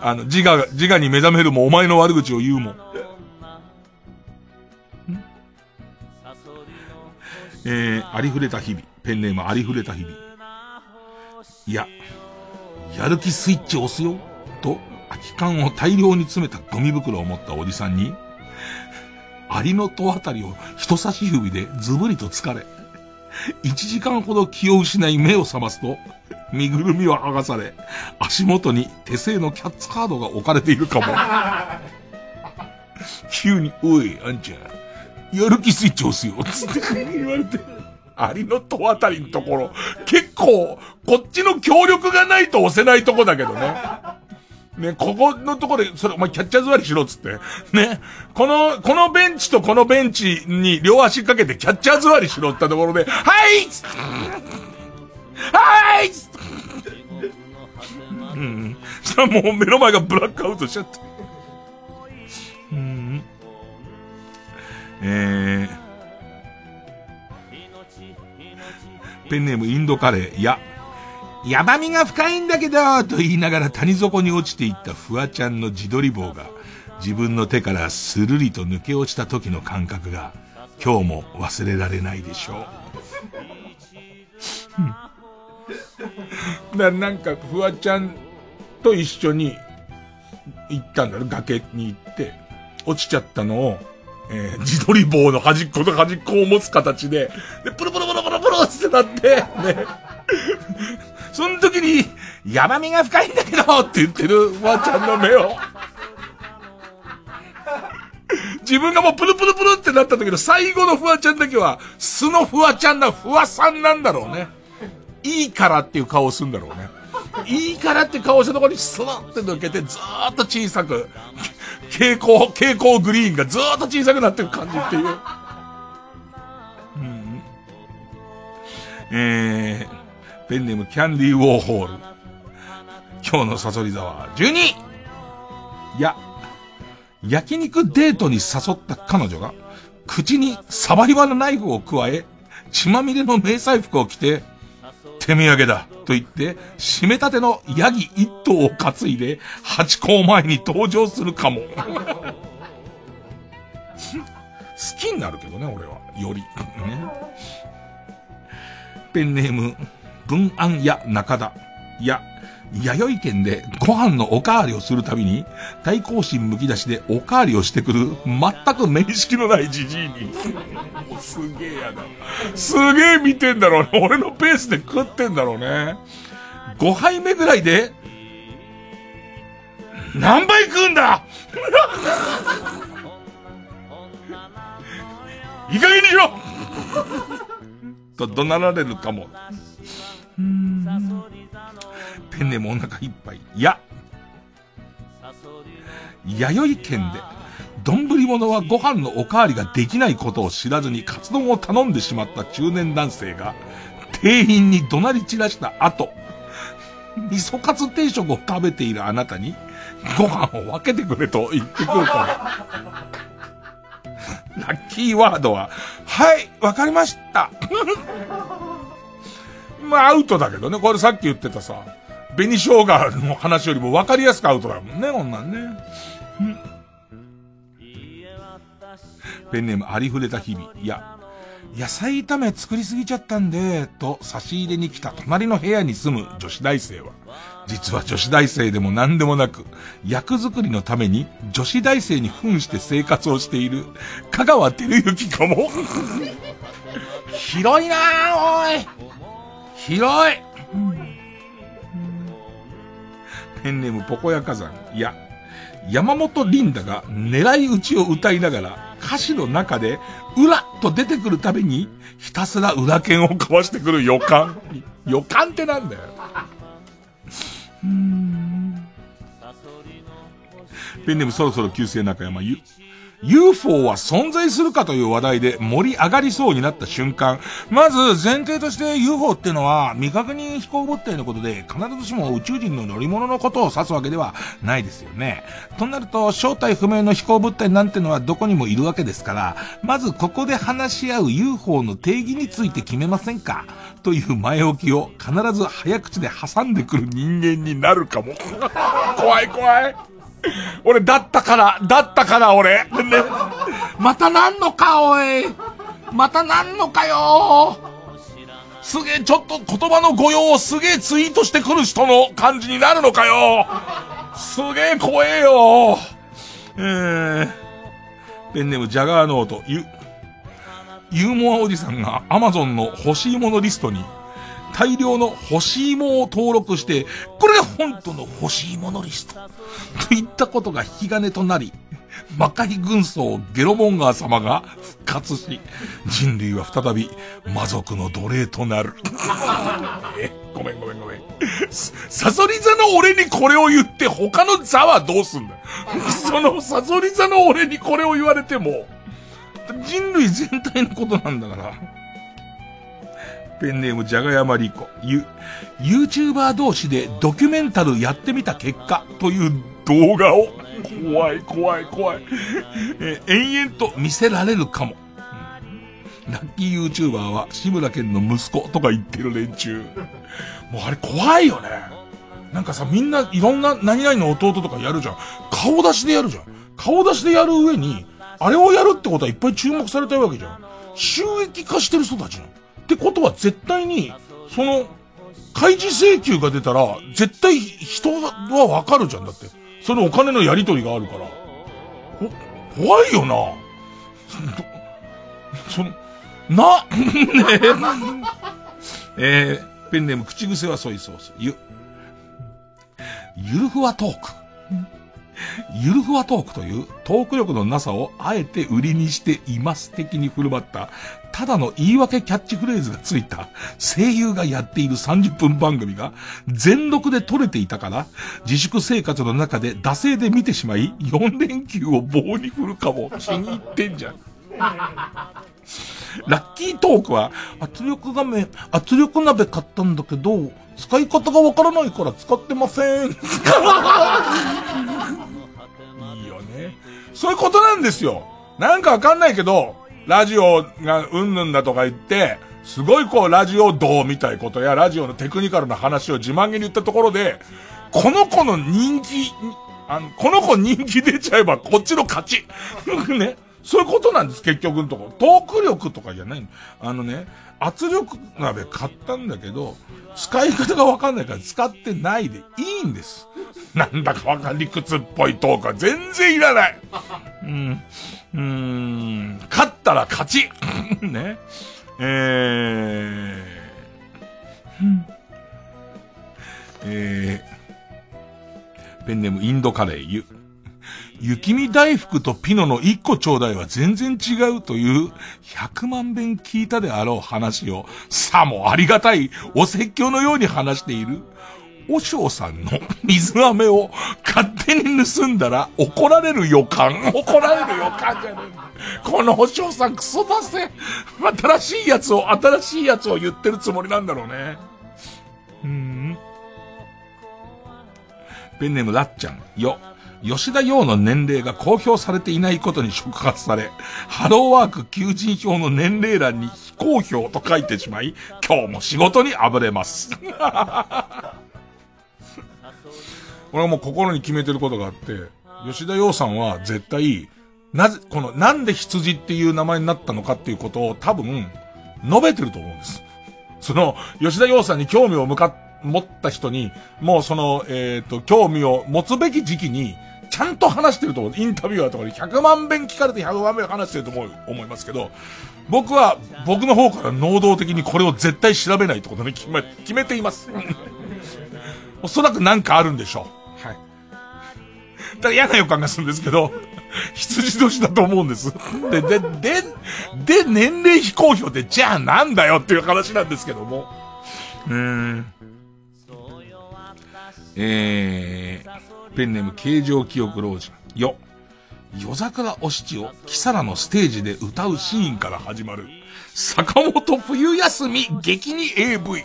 あの、自我、自我に目覚めるもお前の悪口を言うもん。えー、ありふれた日々。ペンネームありふれた日々。いや、やる気スイッチ押すよ。と、空き缶を大量に詰めたゴミ袋を持ったおじさんに、アリの戸あたりを人差し指でズブリと疲れ、1時間ほど気を失い目を覚ますと、身ぐるみは剥がされ、足元に手製のキャッツカードが置かれているかも。急に、おい、あんちゃん、やる気スイッチ押すよ、つって言われて。アリの戸あたりのところ、結構、こっちの協力がないと押せないとこだけどね。ね、ここのところで、それ、お前キャッチャー座りしろっつって。ね、この、このベンチとこのベンチに両足かけてキャッチャー座りしろってところで、はいはいうん。したらもう目の前がブラックアウトしちゃって。うん。えー、ペンネームインドカレー、いや、ヤバみが深いんだけど、と言いながら谷底に落ちていったフワちゃんの自撮り棒が、自分の手からスルリと抜け落ちた時の感覚が、今日も忘れられないでしょう。だなんか、フワちゃんと一緒に行ったんだよ、崖に行って、落ちちゃったのを、えー、自撮り棒の端っこと端っこを持つ形で、で、プルプルプルプルプルってなって、ね。その時に、ヤバみが深いんだけどって言ってるフワちゃんの目を。自分がもうプルプルプルってなった時の最後のフワちゃんだけは、素のフワちゃんな、フワさんなんだろうね。いいからっていう顔をするんだろうね。いいからって顔したところにスラって抜けてずーっと小さく、蛍光、蛍光グリーンがずーっと小さくなってる感じっていう。うん、えー、ペンネームキャンディーウォーホール。今日のサソリ座は 12! いや、焼肉デートに誘った彼女が、口にサバリバのナイフを加え、血まみれの迷彩服を着て、手土産だと言って、締めたてのヤギ一頭を担いで、八甲前に登場するかも。好きになるけどね、俺は。より。ね。ペンネーム、文安や中田。や、弥生県でご飯のおかわりをするたびに、対抗心むき出しでおかわりをしてくる、全く面識のないじじいに。すげえやだ。すげえ見てんだろうね。俺のペースで食ってんだろうね。5杯目ぐらいで、何杯食うんだいい加減にしろと怒鳴られるかも。ペンネームお腹いっぱい。いや、弥生県で丼物はご飯のおかわりができないことを知らずにカツ丼を頼んでしまった中年男性が、店員に怒鳴り散らした後、味噌カツ定食を食べているあなたに、ご飯を分けてくれと言ってくるから。ラッキーワードは、はい、わかりました。まあアウトだけどね、これさっき言ってたさ、紅生姜の話よりも分かりやすくアウトだもんね、こんなんね。うんペンネームありふれた日々。いや、野菜炒め作りすぎちゃったんで、と差し入れに来た隣の部屋に住む女子大生は、実は女子大生でも何でもなく、役作りのために女子大生に扮して生活をしている香川照之かも。広いなぁ、おい広いペンネームポコヤ火山。いや、山本リンダが狙い撃ちを歌いながら、歌詞の中で、裏と出てくるたびに、ひたすら裏剣をかわしてくる予感。予感ってなんだよ。ペンネームそろそろ旧姓中山。UFO は存在するかという話題で盛り上がりそうになった瞬間。まず前提として UFO っていうのは未確認飛行物体のことで必ずしも宇宙人の乗り物のことを指すわけではないですよね。となると正体不明の飛行物体なんてのはどこにもいるわけですから、まずここで話し合う UFO の定義について決めませんか？という前置きを必ず早口で挟んでくる人間になるかも。怖い怖い。俺、だったから、だったから俺。ね。またなんのか、おい。またなんのかよ。すげえ、ちょっと言葉の誤用をすげえツイートしてくる人の感じになるのかよ。すげえ怖えよ。えー、ペンネームジャガーノート、ゆ、ユーモアおじさんがアマゾンの欲しいものリストに大量の欲しいものを登録して、これが本当の欲しいものリスト。といったことが引き金となり、魔界軍曹ゲロモンガー様が復活し、人類は再び魔族の奴隷となる。え、ごめんごめんごめん。サソリ座の俺にこれを言って他の座はどうすんだよ。そのサソリ座の俺にこれを言われても、人類全体のことなんだから。ペンネームじゃがやまりこ。ゆ、YouTuber 同士でドキュメンタルやってみた結果という動画を、怖い怖い怖い。え延々と見せられるかも。ラッキー YouTuber は志村けんの息子とか言ってる連中。もうあれ怖いよね。なんかさ、みんないろんな何々の弟とかやるじゃん。顔出しでやるじゃん。顔出しでやる上に、あれをやるってことはいっぱい注目されたいわけじゃん。収益化してる人たちなの。ってことは絶対に、その、開示請求が出たら、絶対人はわかるじゃん。だって。そのお金のやり取りがあるから。こ怖いよな。その、な、ね えー、ペンネーム口癖はソイソース。ゆ、ゆるふわトーク。ゆるふわトークというトーク力のなさをあえて売りにしています的に振る舞った、ただの言い訳キャッチフレーズがついた声優がやっている30分番組が全録で撮れていたから、自粛生活の中で惰性で見てしまい、4連休を棒に振るかも気に入ってんじゃん。ラッキートークは、圧力画面、圧力鍋買ったんだけど、使い方がわからないから使ってません。いいよね。そういうことなんですよ。なんかわかんないけど、ラジオがうんぬんだとか言って、すごいこうラジオ道みたいことやラジオのテクニカルな話を自慢げに言ったところで、この子の人気、あの、この子人気出ちゃえばこっちの勝ち。ね。そういうことなんです、結局のところ。トーク力とかじゃない。あのね、圧力鍋買ったんだけど、使い方がわかんないから使ってないでいいんです。なんだかわかん理屈っぽいトークは全然いらない。うん。うーん。勝ったら勝ち。ね。えー。うんえー、ペンネームインドカレーゆ。雪見大福とピノの一個ちょうだいは全然違うという100万遍聞いたであろう話をさもありがたいお説教のように話しているお尚さんの水飴を勝手に盗んだら怒られる予感。怒られる予感じゃねえこのお尚さんクソだせ。新しいやつを、新しいやつを言ってるつもりなんだろうね。うん。ペンネームラッちゃん。よ。吉田洋の年齢が公表されていないことに触発され、ハローワーク求人票の年齢欄に非公表と書いてしまい、今日も仕事にあぶれます。俺はもう心に決めてることがあって、吉田洋さんは絶対、なぜ、この、なんで羊っていう名前になったのかっていうことを多分、述べてると思うんです。その、吉田洋さんに興味を向か、持った人に、もうその、えっ、と、興味を持つべき時期に、ちゃんと話してると思う。インタビュアーとかに100万遍聞かれて100万遍話してると思う、思いますけど、僕は、僕の方から能動的にこれを絶対調べないってことに決め、決めています。おそらくなんかあるんでしょう。はい。だから嫌な予感がするんですけど、羊年だと思うんです。で、で、で、で、年齢非公表って、じゃあなんだよっていう話なんですけども。うーん。えー、ペンネーム形状記憶老人。よ。夜桜お七をキサラのステージで歌うシーンから始まる。坂本冬休み激に AV。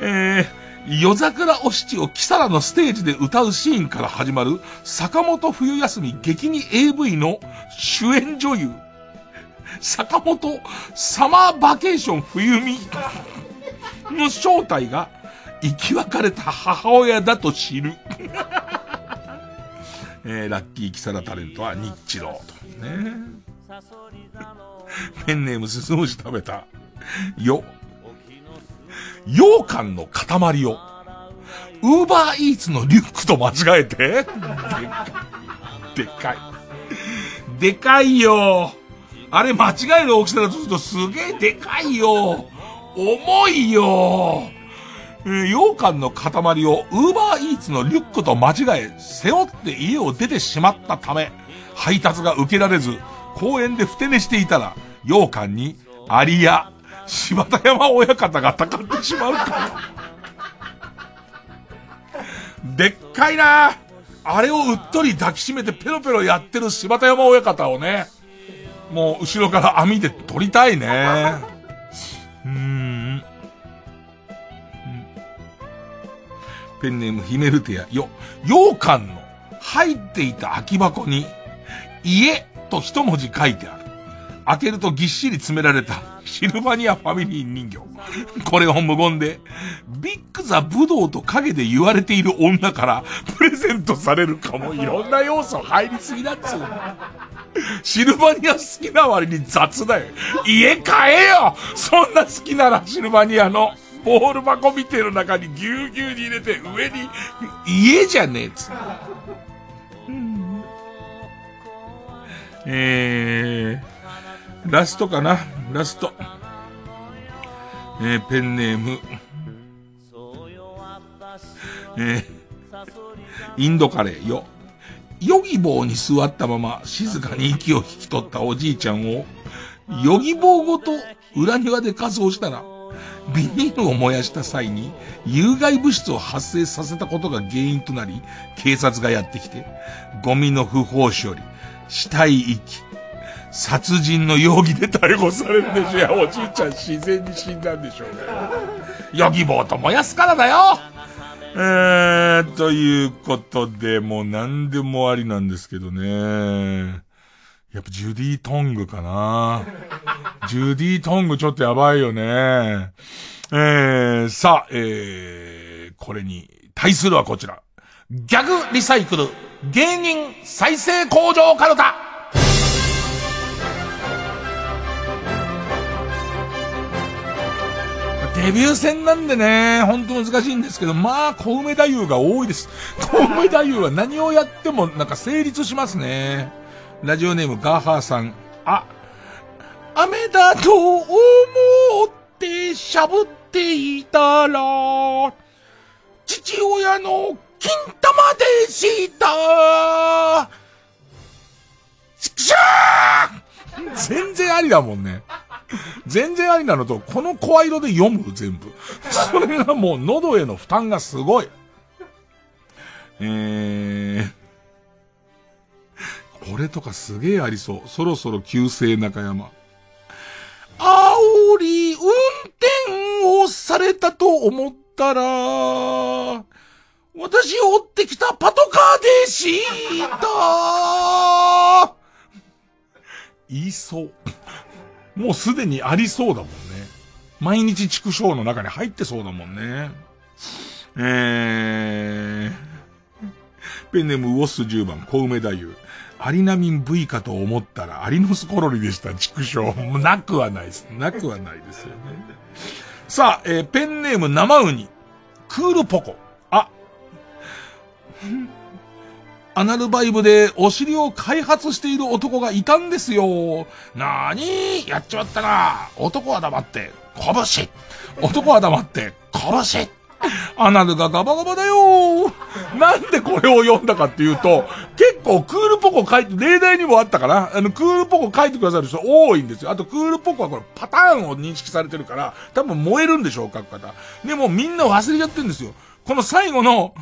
えー、夜桜お七をキサラのステージで歌うシーンから始まる坂本冬休み激に AV の主演女優。坂本サマーバケーション冬美の正体が生き別れた母親だと知る。えー、ラッキーキサラタレントは日チローと。ね。ペンネームすすむし食べた。よ。羊羹の塊を、ウーバーイーツのリュックと間違えて、でっかい。でっかい。でかいよ。あれ間違える大きさだとするとすげえでかいよ。重いよ。えー、羊羹の塊をウーバーイーツのリュックと間違え、背負って家を出てしまったため、配達が受けられず、公園でふて寝していたら、羊羹に、アリや、柴田山親方がたかってしまうかも。でっかいなあれをうっとり抱きしめてペロペロやってる柴田山親方をね、もう後ろから網で取りたいね。ん。ペンネームヒメルテア。よ、羊羹の入っていた空き箱に、家と一文字書いてある。開けるとぎっしり詰められたシルバニアファミリー人形。これを無言で、ビッグザ武道と影で言われている女からプレゼントされるかもいろんな要素入りすぎだっつうの。シルバニア好きな割に雑だよ。家買えよそんな好きならシルバニアのボール箱みてえの中にぎゅうぎゅうに入れて上に家じゃねえっつ。えー、ラストかなラスト。えー、ペンネーム。えー、インドカレーよ。ヨギ棒に座ったまま静かに息を引き取ったおじいちゃんを、ヨギ棒ごと裏庭で仮装したら、ビニールを燃やした際に有害物質を発生させたことが原因となり、警察がやってきて、ゴミの不法処理、死体遺棄、殺人の容疑で逮捕されるでしょ。や、おじいちゃん自然に死んだんでしょうね。ヨギ棒と燃やすからだよえー、ということで、もう何でもありなんですけどね。やっぱジュディ・トングかな。ジュディ・トングちょっとやばいよね。えー、さあ、えー、これに対するはこちら。ギャグリサイクル芸人再生工場カルタデビュー戦なんでね、ほんと難しいんですけど、まあ、小梅太夫が多いです。小梅太夫は何をやってもなんか成立しますね。ラジオネームガーハーさん。あ、雨だと思ってしゃぶっていたら、父親の金玉でしたちくしょー全然ありだもんね。全然ありなのと、この声色で読む全部。それがもう喉への負担がすごい。えー、これとかすげえありそう。そろそろ旧姓中山。煽り運転をされたと思ったら、私を追ってきたパトカーでした言いそう。もうすでにありそうだもんね。毎日畜生の中に入ってそうだもんね。えー、ペンネームウォッス10番、小梅太夫。アリナミン V かと思ったらアリノスコロリでした、畜生。なくはないです。なくはないですよね。さあ、えー、ペンネーム生ウニ。クールポコ。あ。アナルバイブでお尻を開発している男がいたんですよ。なーに？やっちまったな。男は黙って、拳。男は黙って、拳。アナルがガバガバだよなんでこれを読んだかっていうと、結構クールポコ書いて、例題にもあったかなあの、クールポコ書いてくださる人多いんですよ。あと、クールポコはこれパターンを認識されてるから、多分燃えるんでしょう、書く方。でもみんな忘れちゃってるんですよ。この最後の、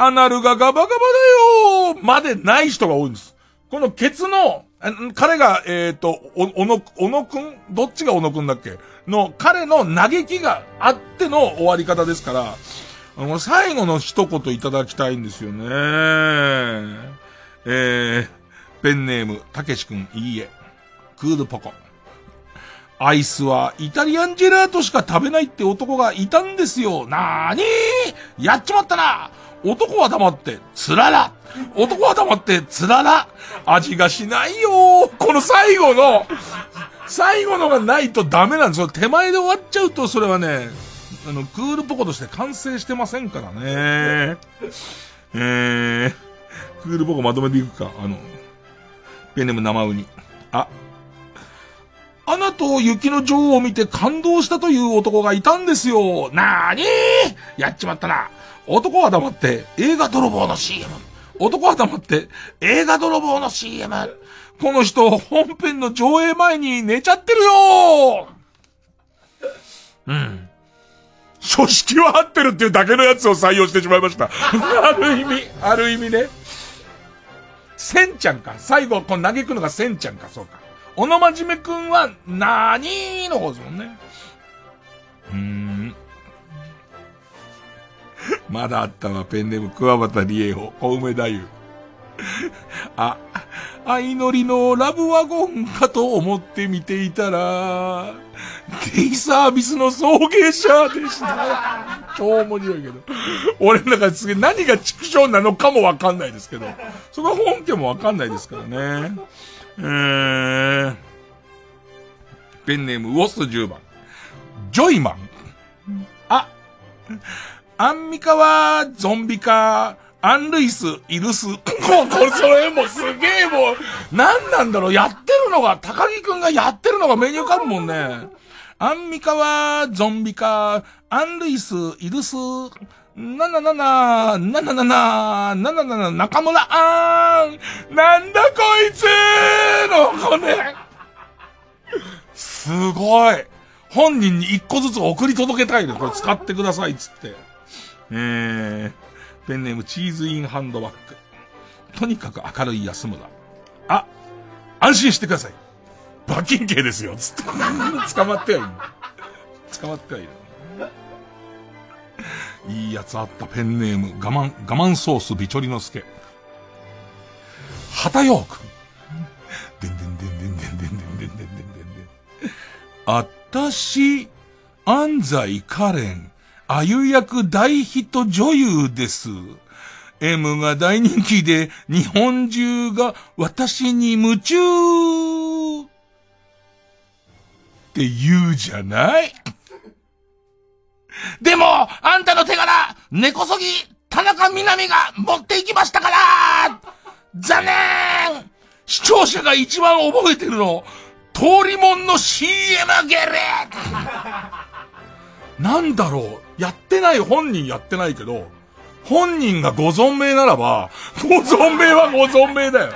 アナルがガバガバだよまでない人が多いんです。このケツの、彼が、えっ、ー、と、お、おの、おのくん？どっちがおのくんだっけ？の、彼の嘆きがあっての終わり方ですから、あの、最後の一言いただきたいんですよね。えー、ペンネーム、たけしくん、いいえ。クールポコ。アイスはイタリアンジェラートしか食べないって男がいたんですよ。なーにー？やっちまったな男は黙って、つらら。男は黙って、つらら。味がしないよこの最後の、最後のがないとダメなんですよ。手前で終わっちゃうと、それはね、あの、クールポコとして完成してませんからね。えー、クールポコまとめていくか。あの、ペンネーム生ウニ。あ、アナと雪の女王を見て感動したという男がいたんですよ。なーにーやっちまったな。男は黙って映画泥棒の CM。男は黙って映画泥棒の CM。この人、本編の上映前に寝ちゃってるようん。書式は合ってるっていうだけのやつを採用してしまいました。ある意味、ある意味ね。せんちゃんか。最後、この嘆くのがせんちゃんか、そうか。小野真面目くんは、なーにーの方ですもんね。うーん。まだあったわ、ペンネーム、桑畑理恵子、小梅太夫。あ、相乗りのラブワゴンかと思って見ていたら、デイサービスの送迎車でした。超面白いけど。俺なんかすげえ何が畜生なのかもわかんないですけど、そこは本家もわかんないですからね。えー、ペンネーム、ウォス10番。ジョイマン。あ、アンミカはゾンビか、アンルイス、イルス。もう、これ、それもうすげえもう、何なんだろう、やってるのが、高木くんがやってるのが目に浮かぶもんね。アンミカはゾンビか、アンルイス、イルス、なななな、なななな、なななな、中村あーん、なんだこいつの、これ。すごい。本人に一個ずつ送り届けたいで、これ使ってください、つって。えー、ペンネームチーズインハンドバッグ。とにかく明るい安村。あ、安心してください。罰金刑ですよ、つって。捕まってはいる。捕まってはいる。いいやつあったペンネーム、我慢、我慢ソースビチョリの助。旗ようくん。でんでんでんでんでんでんでんでんでんでんでんでん。あたし、安西カレン、あゆ役大ヒット女優です。M が大人気で日本中が私に夢中。って言うじゃない。でも、あんたの手柄、根こそぎ、田中みな実が持っていきましたから。残念。視聴者が一番覚えてるの、通りもんの CM ゲレ。なんだろうやってない本人やってないけど、本人がご存命ならば、ご存命はご存命だよ。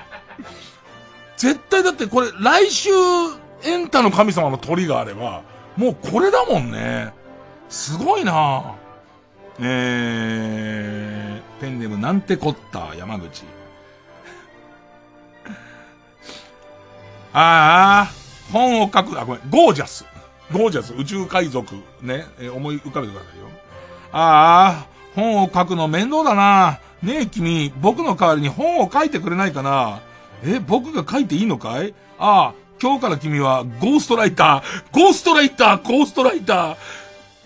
絶対だってこれ来週エンタの神様の鳥があれば、もうこれだもんね。すごいなえー、ペンネームなんてこった山口。ああ、本を書く、あ、ごめん、ゴージャス。ゴージャス、宇宙海賊。ね、えー思い浮かべてくださいよ。ああ、本を書くの面倒だな。ねえ君、僕の代わりに本を書いてくれないかな。え、僕が書いていいのかい？ああ、今日から君はゴーストライター、ゴーストライター、ゴーストライター。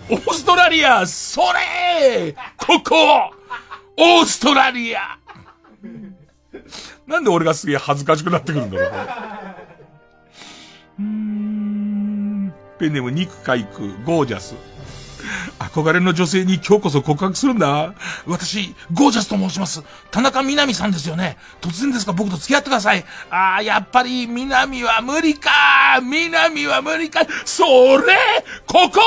オーストラリア、それここオーストラリアなんで俺がすげえ恥ずかしくなってくるんだろう、ペンネーム肉海空、ゴージャス。憧れの女性に今日こそ告白するんだ。私、ゴージャスと申します。田中みな実さんですよね。突然ですが僕と付き合ってください。ああ、やっぱりみなみは無理か。みなみは無理か。それここ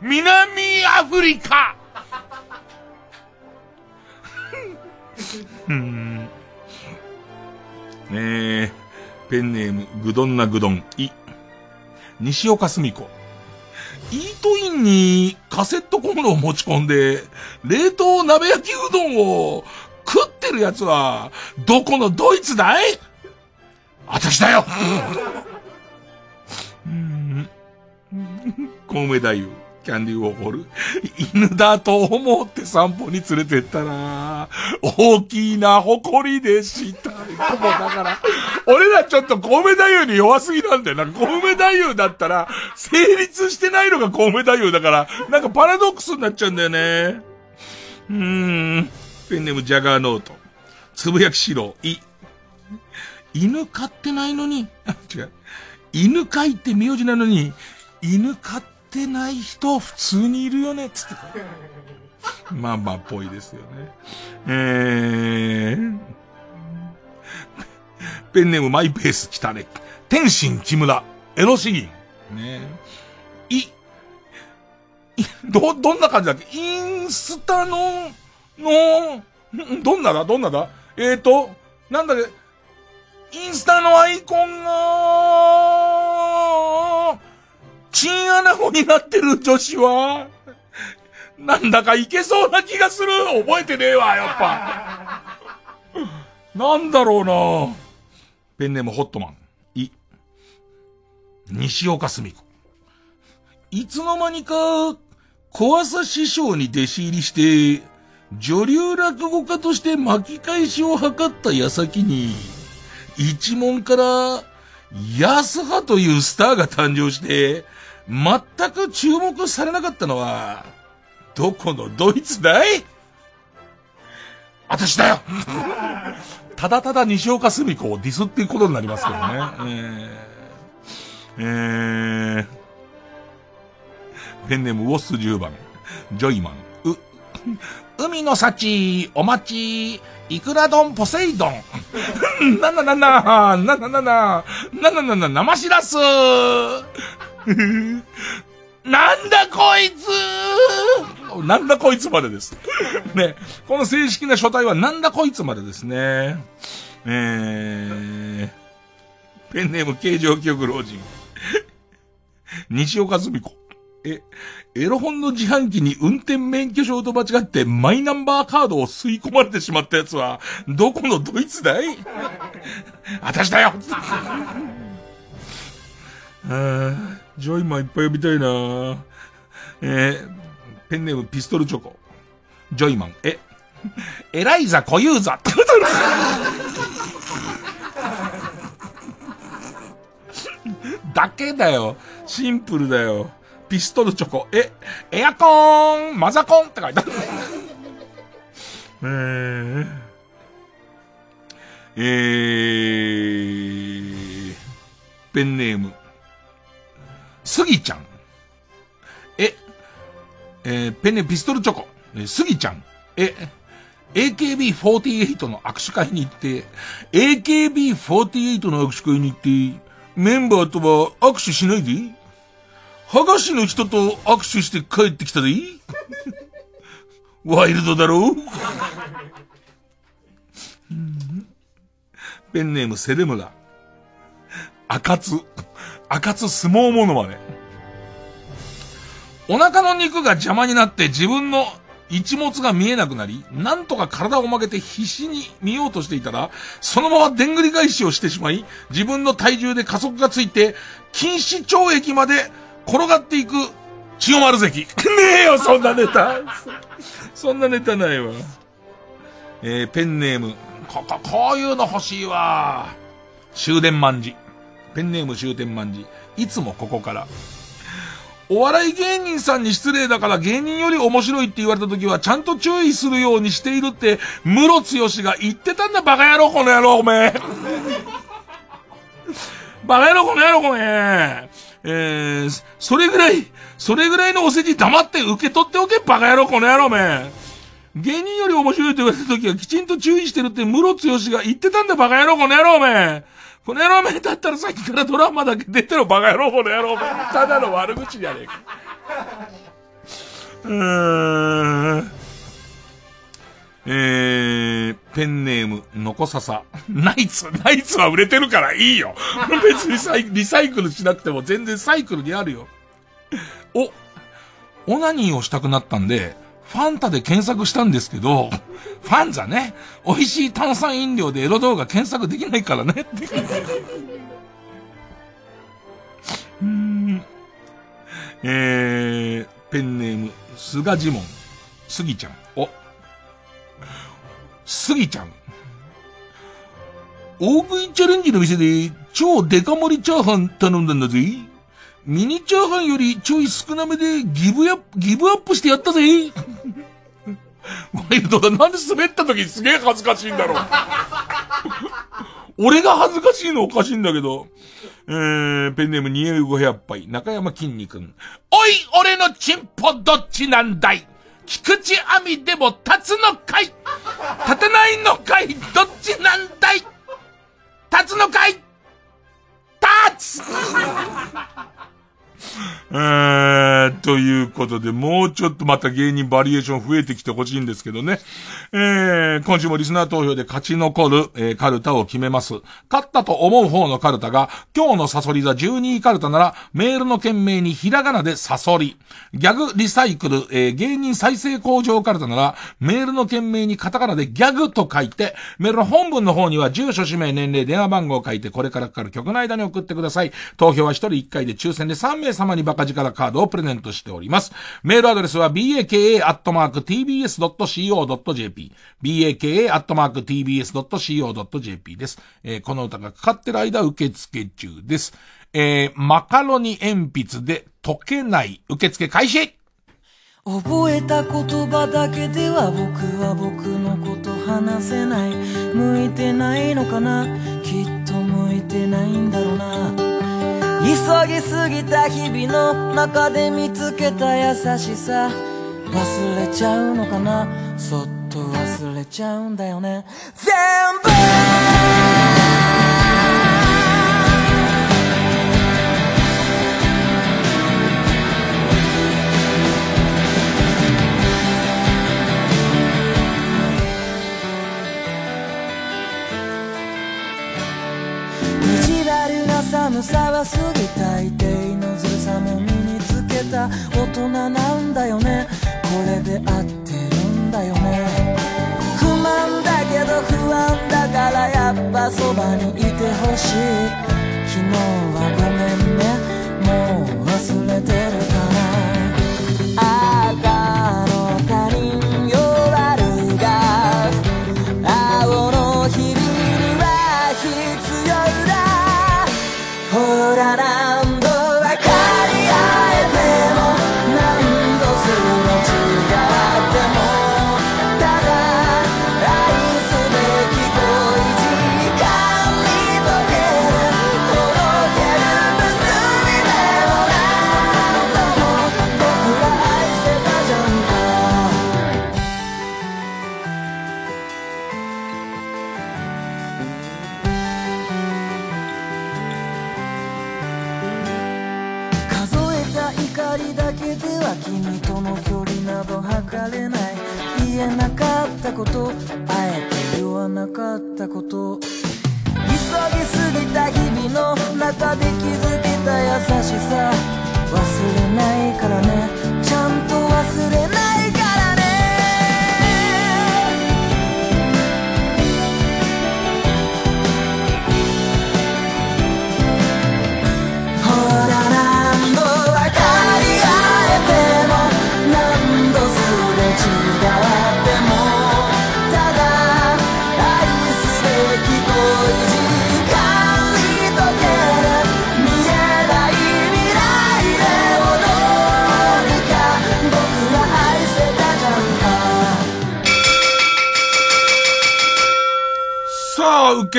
南アフリカうん。ねえ、ペンネーム、ぐどんなぐどん、い。西岡澄子。イートインにカセットコンロを持ち込んで、冷凍鍋焼きうどんを食ってるやつは、どこのドイツだい？私だよ。うん。コウメ太夫、キャンディーウォール。犬だと思って散歩に連れてったら、大きな誇りでした。もだから、俺らちょっとコウメ太夫に弱すぎなんだよ。なコウメ太夫だったら、成立してないのがコウメ太夫だから、なんかパラドックスになっちゃうんだよね。うーん。ペンネームジャガーノート。つぶやきしろ、い。犬飼ってないのに、あ、違う。犬飼いって名字なのに、犬飼っててない人普通にいるよね、つって。まあまあ、ぽいですよね。えー。ペンネームマイペース来たね。天心木村、エロ詩吟。ねい、い、ど、どんな感じだっけ？インスタの、の、どんなだ？どんなだ？えーと、なんだっけ？インスタのアイコンが、チンアナゴになってる女子は、なんだかいけそうな気がする覚えてねえわ、やっぱ。なんだろうなペンネームホットマン。い。西岡澄子。いつの間にか、小朝師匠に弟子入りして、女流落語家として巻き返しを図った矢先に、一門から、安葉というスターが誕生して、全く注目されなかったのは、どこのドイツだい？私だよただただ西岡澄子をディスっていうことになりますけどね。えー、えー、ペンネームウォッス10番、ジョイマン、う、海の幸、お待ち、イクラ丼ポセイドン。なんだなんだ、なんだな、なな、生しらす。なんだこいつなんだこいつまでです。ね。この正式な書体はなんだこいつまでですね。えー、ペンネーム形状記憶老人。西岡澄子。え、エロ本の自販機に運転免許証と間違ってマイナンバーカードを吸い込まれてしまったやつは、どこのドイツだい？私だよあージョイマンいっぱい呼びたいなえー、ペンネームピストルチョコ。ジョイマン、え、エライザ小遊三ってことだだけだよ。シンプルだよ。ピストルチョコ。え、エアコンマザコンって書いてある。えー、えー、ペンネーム。スギちゃん。え、えーペンネピストルチョコ。えースギちゃん。え、AKB48 の握手会に行って、AKB48 の握手会に行って、メンバーとは握手しないでいい？剥がしの人と握手して帰ってきたでワイルドだろう？ペンネームセレムラ。赤津。赤津相撲モノマネ。お腹の肉が邪魔になって自分の一物が見えなくなり、なんとか体を曲げて必死に見ようとしていたら、そのままでんぐり返しをしてしまい、自分の体重で加速がついて、禁止懲役まで転がっていく、千代丸関。ねえよ、そんなネタ。そんなネタないわ。えー、ペンネーム。こ、こ、こういうの欲しいわ。終電万事。ペンネーム終点万事。いつもここから。お笑い芸人さんに失礼だから芸人より面白いって言われた時はちゃんと注意するようにしているって、ムロツヨシが言ってたんだ、バカ野郎、この野郎、おめえ。バカ野郎、この野郎、このええー、それぐらい、それぐらいのお世辞黙って受け取っておけ、バカ野郎、この野郎、おめえ。芸人より面白いと言われた時はきちんと注意してるってムロツヨシが言ってたんだ、バカ野郎、この野郎、おめえ。この野郎めだったらさっきからドラマだけ出てろ、バカ野郎、この野郎め。ただの悪口じゃねえか。うーん。えー、ペンネーム、のこささ。ナイツ、ナイツは売れてるからいいよ。別にサイリサイクルしなくても全然サイクルにあるよ。お、オナニーをしたくなったんで、ファンタで検索したんですけど、ファンザね、美味しい炭酸飲料でエロ動画検索できないからねって。うーんえー、ペンネーム、菅ジモン、スギちゃん。お、スギちゃん。大食いチャレンジの店で超デカ盛りチャーハン頼んだんだぜ。ミニチャーハンよりちょい少なめでギブアップ、ギブアップしてやったぜ。ワイルドだ。なんで滑った時すげえ恥ずかしいんだろう。俺が恥ずかしいのおかしいんだけど。えー、ペンネーム匂い500杯、中山きんに君。おい、俺のチンポどっちなんだい菊池亜美でも立つのかい立たないのかいどっちなんだい立つのかい立つ えー、ということで、もうちょっとまた芸人バリエーション増えてきてほしいんですけどね。えー、今週もリスナー投票で勝ち残る、えー、カルタを決めます。勝ったと思う方のカルタが、今日のサソリ座12位カルタなら、メールの件名にひらがなでサソリ。ギャグリサイクル、えー、芸人再生工場カルタなら、メールの件名にカタカナでギャグと書いて、メールの本文の方には住所、氏名、年齢、電話番号を書いて、これからかかる曲の間に送ってください。投票は1人1回で抽選で3名様にバカ力カードをプレゼントしております。メールアドレスは baka.tbs.co.jp baka.tbs.co.jp です。えー、この歌がかかってる間受付中です。えー、マカロニ鉛筆で溶けない受付開始覚えた言葉だけでは僕は僕のこと話せない向いてないのかな？きっと向いてないんだろうな急ぎすぎた日々の中で見つけた優しさ。忘れちゃうのかな？そっと忘れちゃうんだよね。全部寒さは過ぎ大抵のずるさも身につけた大人なんだよね。これで合ってるんだよね。不満だけど不安だからやっぱそばにいてほしい。昨日はごめんね。もう忘れてるか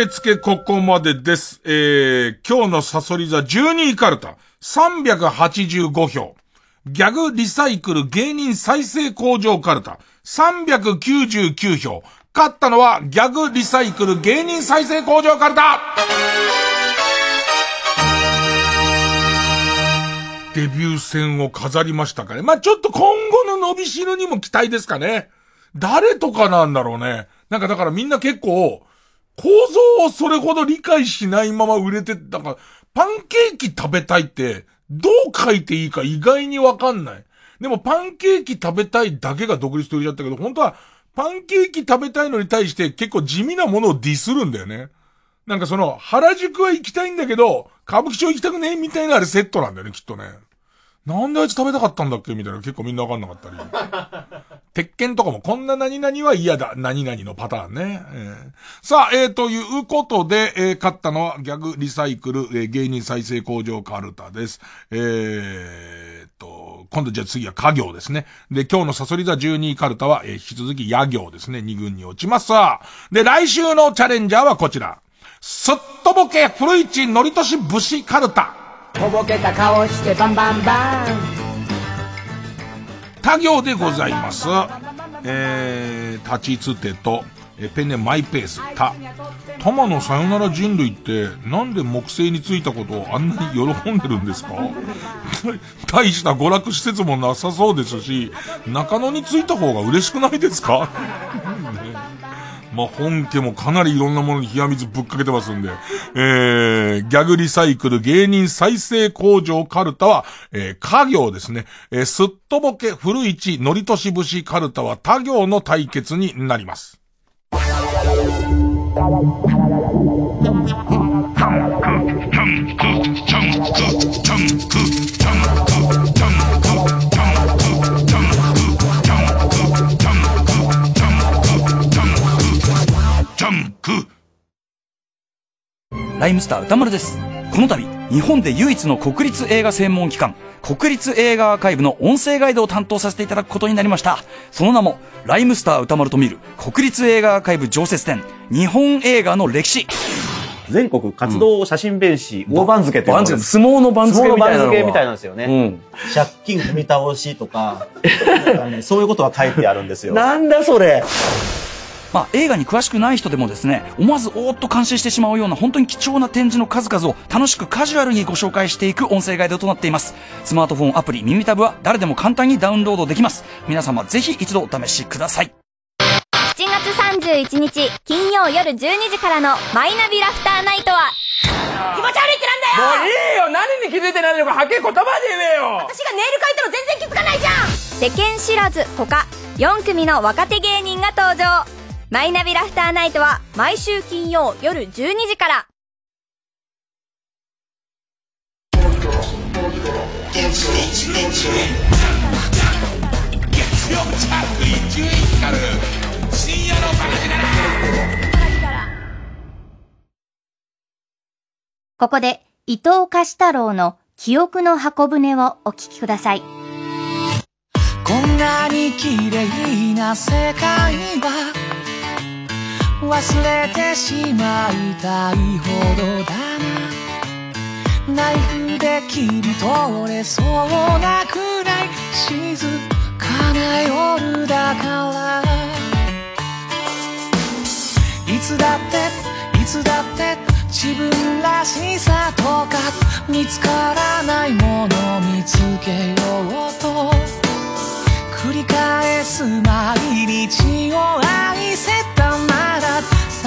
受付ここまでです。えー、今日のサソリ座12位カルタ、385票。ギャグリサイクル芸人再生工場カルタ、399票。勝ったのはギャグリサイクル芸人再生工場カルタデビュー戦を飾りましたかね。まあ、ちょっと今後の伸びしろにも期待ですかね。誰とかなんだろうね。なんかだからみんな結構、構造をそれほど理解しないまま売れて、なんか、パンケーキ食べたいって、どう書いていいか意外にわかんない。でもパンケーキ食べたいだけが独立と言っちゃったけど、本当は、パンケーキ食べたいのに対して結構地味なものをディスるんだよね。なんかその、原宿は行きたいんだけど、歌舞伎町行きたくねえみたいなあれセットなんだよね、きっとね。なんであいつ食べたかったんだっけ？みたいな結構みんなわかんなかったり。鉄拳とかもこんな何々は嫌だ。何々のパターンね。えーさあ、えー、ということで、えー勝ったのはギャグリサイクル、えー芸人再生工場カルタです。えーっと、今度じゃあ次は家業ですね。で、今日のサソリ座12位カルタは、えー引き続き野行ですね。2軍に落ちます。で、来週のチャレンジャーはこちら。すっとぼけ古市のりとし武士カルタ。とぼけた顔してバンバンバン他行でございます。えー、立ちつてと、えペンネマイペース、た。玉のさよなら人類って、なんで木星についたことをあんなに喜んでるんですか？大した娯楽施設もなさそうですし、中野についた方が嬉しくないですか？ね まあ、本家もかなりいろんなものに冷や水ぶっかけてますんで、えー、ギャグリサイクル芸人再生工場カルタは、えー、家業ですね。えー、すっとぼけ古市のりとし節カルタは他行の対決になります。ライムスター歌丸です。この度、日本で唯一の国立映画専門機関、国立映画アーカイブの音声ガイドを担当させていただくことになりました。その名も、ライムスター歌丸と見る国立映画アーカイブ常設展、日本映画の歴史。全国活動写真弁士、大番付って相撲の番付みたいなのが相撲の番付みたいなんですよね。借金踏み倒しとか、かねそういうことが書いてあるんですよ。なんだそれまあ、映画に詳しくない人でもですね、思わずおーっと感心してしまうような本当に貴重な展示の数々を楽しくカジュアルにご紹介していく音声ガイドとなっています。スマートフォンアプリ耳タブは誰でも簡単にダウンロードできます。皆様ぜひ一度お試しください。7月31日金曜夜12時からのマイナビラフターナイトは。気持ち悪いってなんだよ！もういいよ！何に気づいてないのかはっきり言葉で言えよ！私がネイル描いても全然気づかないじゃん！世間知らず他4組の若手芸人が登場マイナビラフターナイトは毎週金曜夜12時から。ここで伊藤貸太郎の記憶の箱舟をお聞きください。こんなに綺麗な世界は忘れてしまいたいほどだな。ナイフで切り取れそうなくらい。静かな夜だから。いつだっていつだって自分らしさとか見つからないもの見つけようと。繰り返す毎日を愛せ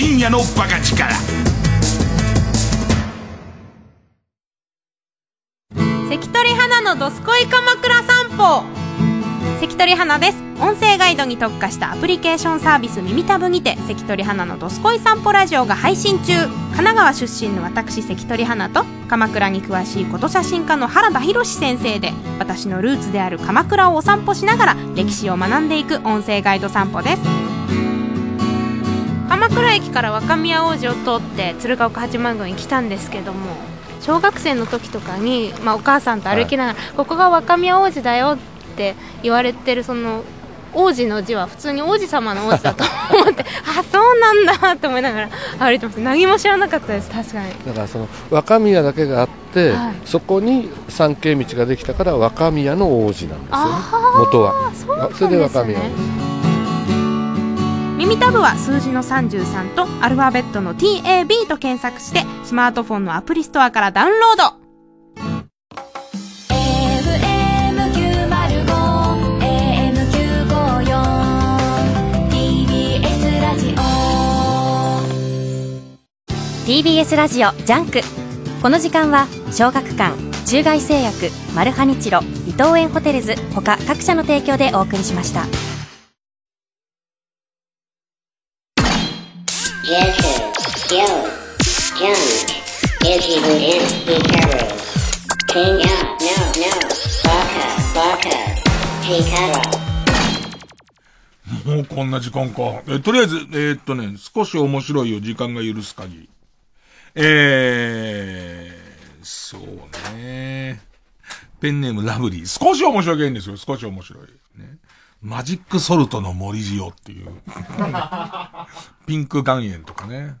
深夜のバカ力。関取花のどすこい鎌倉散歩。関取花です。音声ガイドに特化したアプリケーションサービス耳たぶにて関取花のどすこい散歩ラジオが配信中。神奈川出身の私関取花と鎌倉に詳しいこと写真家の原田博先生で私のルーツである鎌倉をお散歩しながら歴史を学んでいく音声ガイド散歩です。鎌倉駅から若宮王子を通って鶴岡八幡宮に来たんですけども小学生の時とかに、まあ、お母さんと歩きながら、ここが若宮王子だよって言われてるその王子の字は普通に王子様の王子だと思って あそうなんだって思いながら歩いてます。何も知らなかったです確かに。だからその若宮だけがあって、はい。そこに参詣道ができたから若宮の王子なんですよね。元は。そね。それで若宮耳タブは数字の33とアルファベットの TAB と検索してスマートフォンのアプリストアからダウンロード。TBS ラジオ。TBS ラジオ JUNK。この時間は小学館中外製薬マルハニチロ伊藤園ホテルズ他各社の提供でお送りしましたうこんな時間か。え、とりあえず、えーっとね、少し面白いよ、時間が許す限り。えー、そうね。ペンネームラブリー。少し面白いんですよ、少し面白い。ね。マジックソルトの森塩っていう。ピンク岩塩とかね。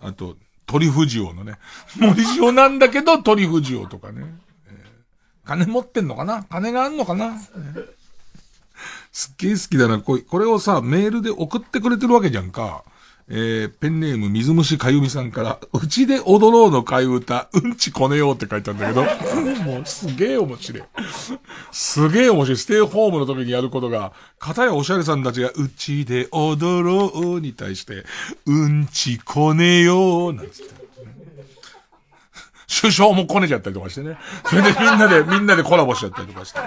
あと、トリュフ塩のね。森塩なんだけど、トリュフ塩とかね。えー金持ってんのかな？金があんのかな、えーすっげえ好きだな。こいこれをさ、メールで送ってくれてるわけじゃんか。えー、ペンネーム水虫かゆみさんから、うちで踊ろうの替え歌、うんちこねようって書いてあるんだけど、もうすげえ面白い。すげえ面白い。ステイホームの時にやることが、片やおしゃれさんたちが、うちで踊ろうに対して、うんちこねよう、なんつって。首相もこねちゃったりとかしてね。それでみんなで、みんなでコラボしちゃったりとかして。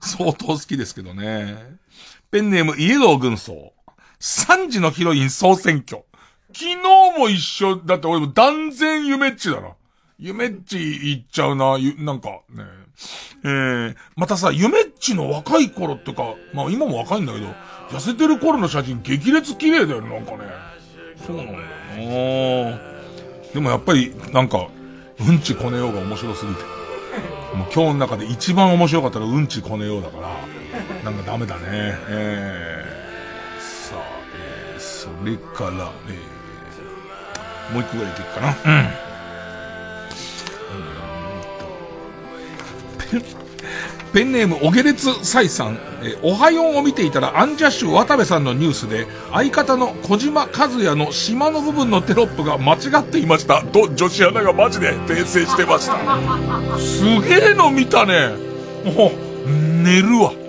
相当好きですけどね。ペンネームイエロー軍曹。3時のヒロイン総選挙。昨日も一緒、だって俺も断然夢っちだな。夢っち行っちゃうな、ゆなんかね。えー、またさ、夢っちの若い頃ってか、まあ今も若いんだけど、痩せてる頃の写真激烈綺麗だよね、なんかね。そうなんだよでもやっぱり、なんか、うんちこねようが面白すぎて。もう今日の中で一番面白かったのうんちこねようだから、なんかダメだね。えー、さあ、えー、それから、えー、もう一個ぐらいいけるかな。うん。ペンネーム、おげれつさいさん、えーおはようを見ていたら、アンジャッシュ渡部さんのニュースで、相方の小島和也の島の部分のテロップが間違っていました。と、女子アナがマジで訂正してました。すげえの見たね。もう、寝るわ。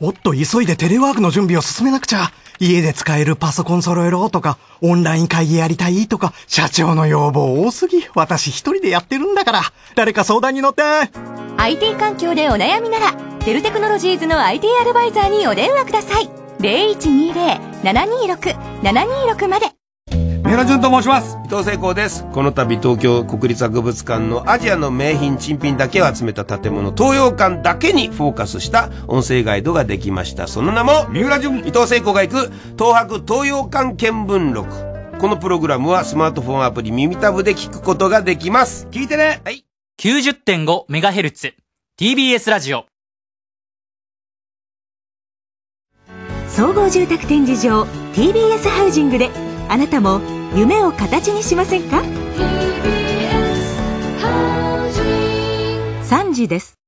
おっと、急いでテレワークの準備を進めなくちゃ。家で使えるパソコン揃えろとか、オンライン会議やりたいとか、社長の要望多すぎ。私一人でやってるんだから。誰か相談に乗って。IT 環境でお悩みならテルテクノロジーズの IT アドバイザーにお電話ください0120-726-726までと申します。伊藤聖光です。この度東京国立博物館のアジアの名品珍品だけを集めた建物東洋館だけにフォーカスした音声ガイドができました。その名も三浦淳。伊藤聖光が行く東博東洋館見聞録。このプログラムはスマートフォンアプリ耳タブで聞くことができます。聞いてね。はい。90.5MHz TBS ラジオ。総合住宅展示場 TBS ハウジングであなたも夢を形にしませんか？3時です。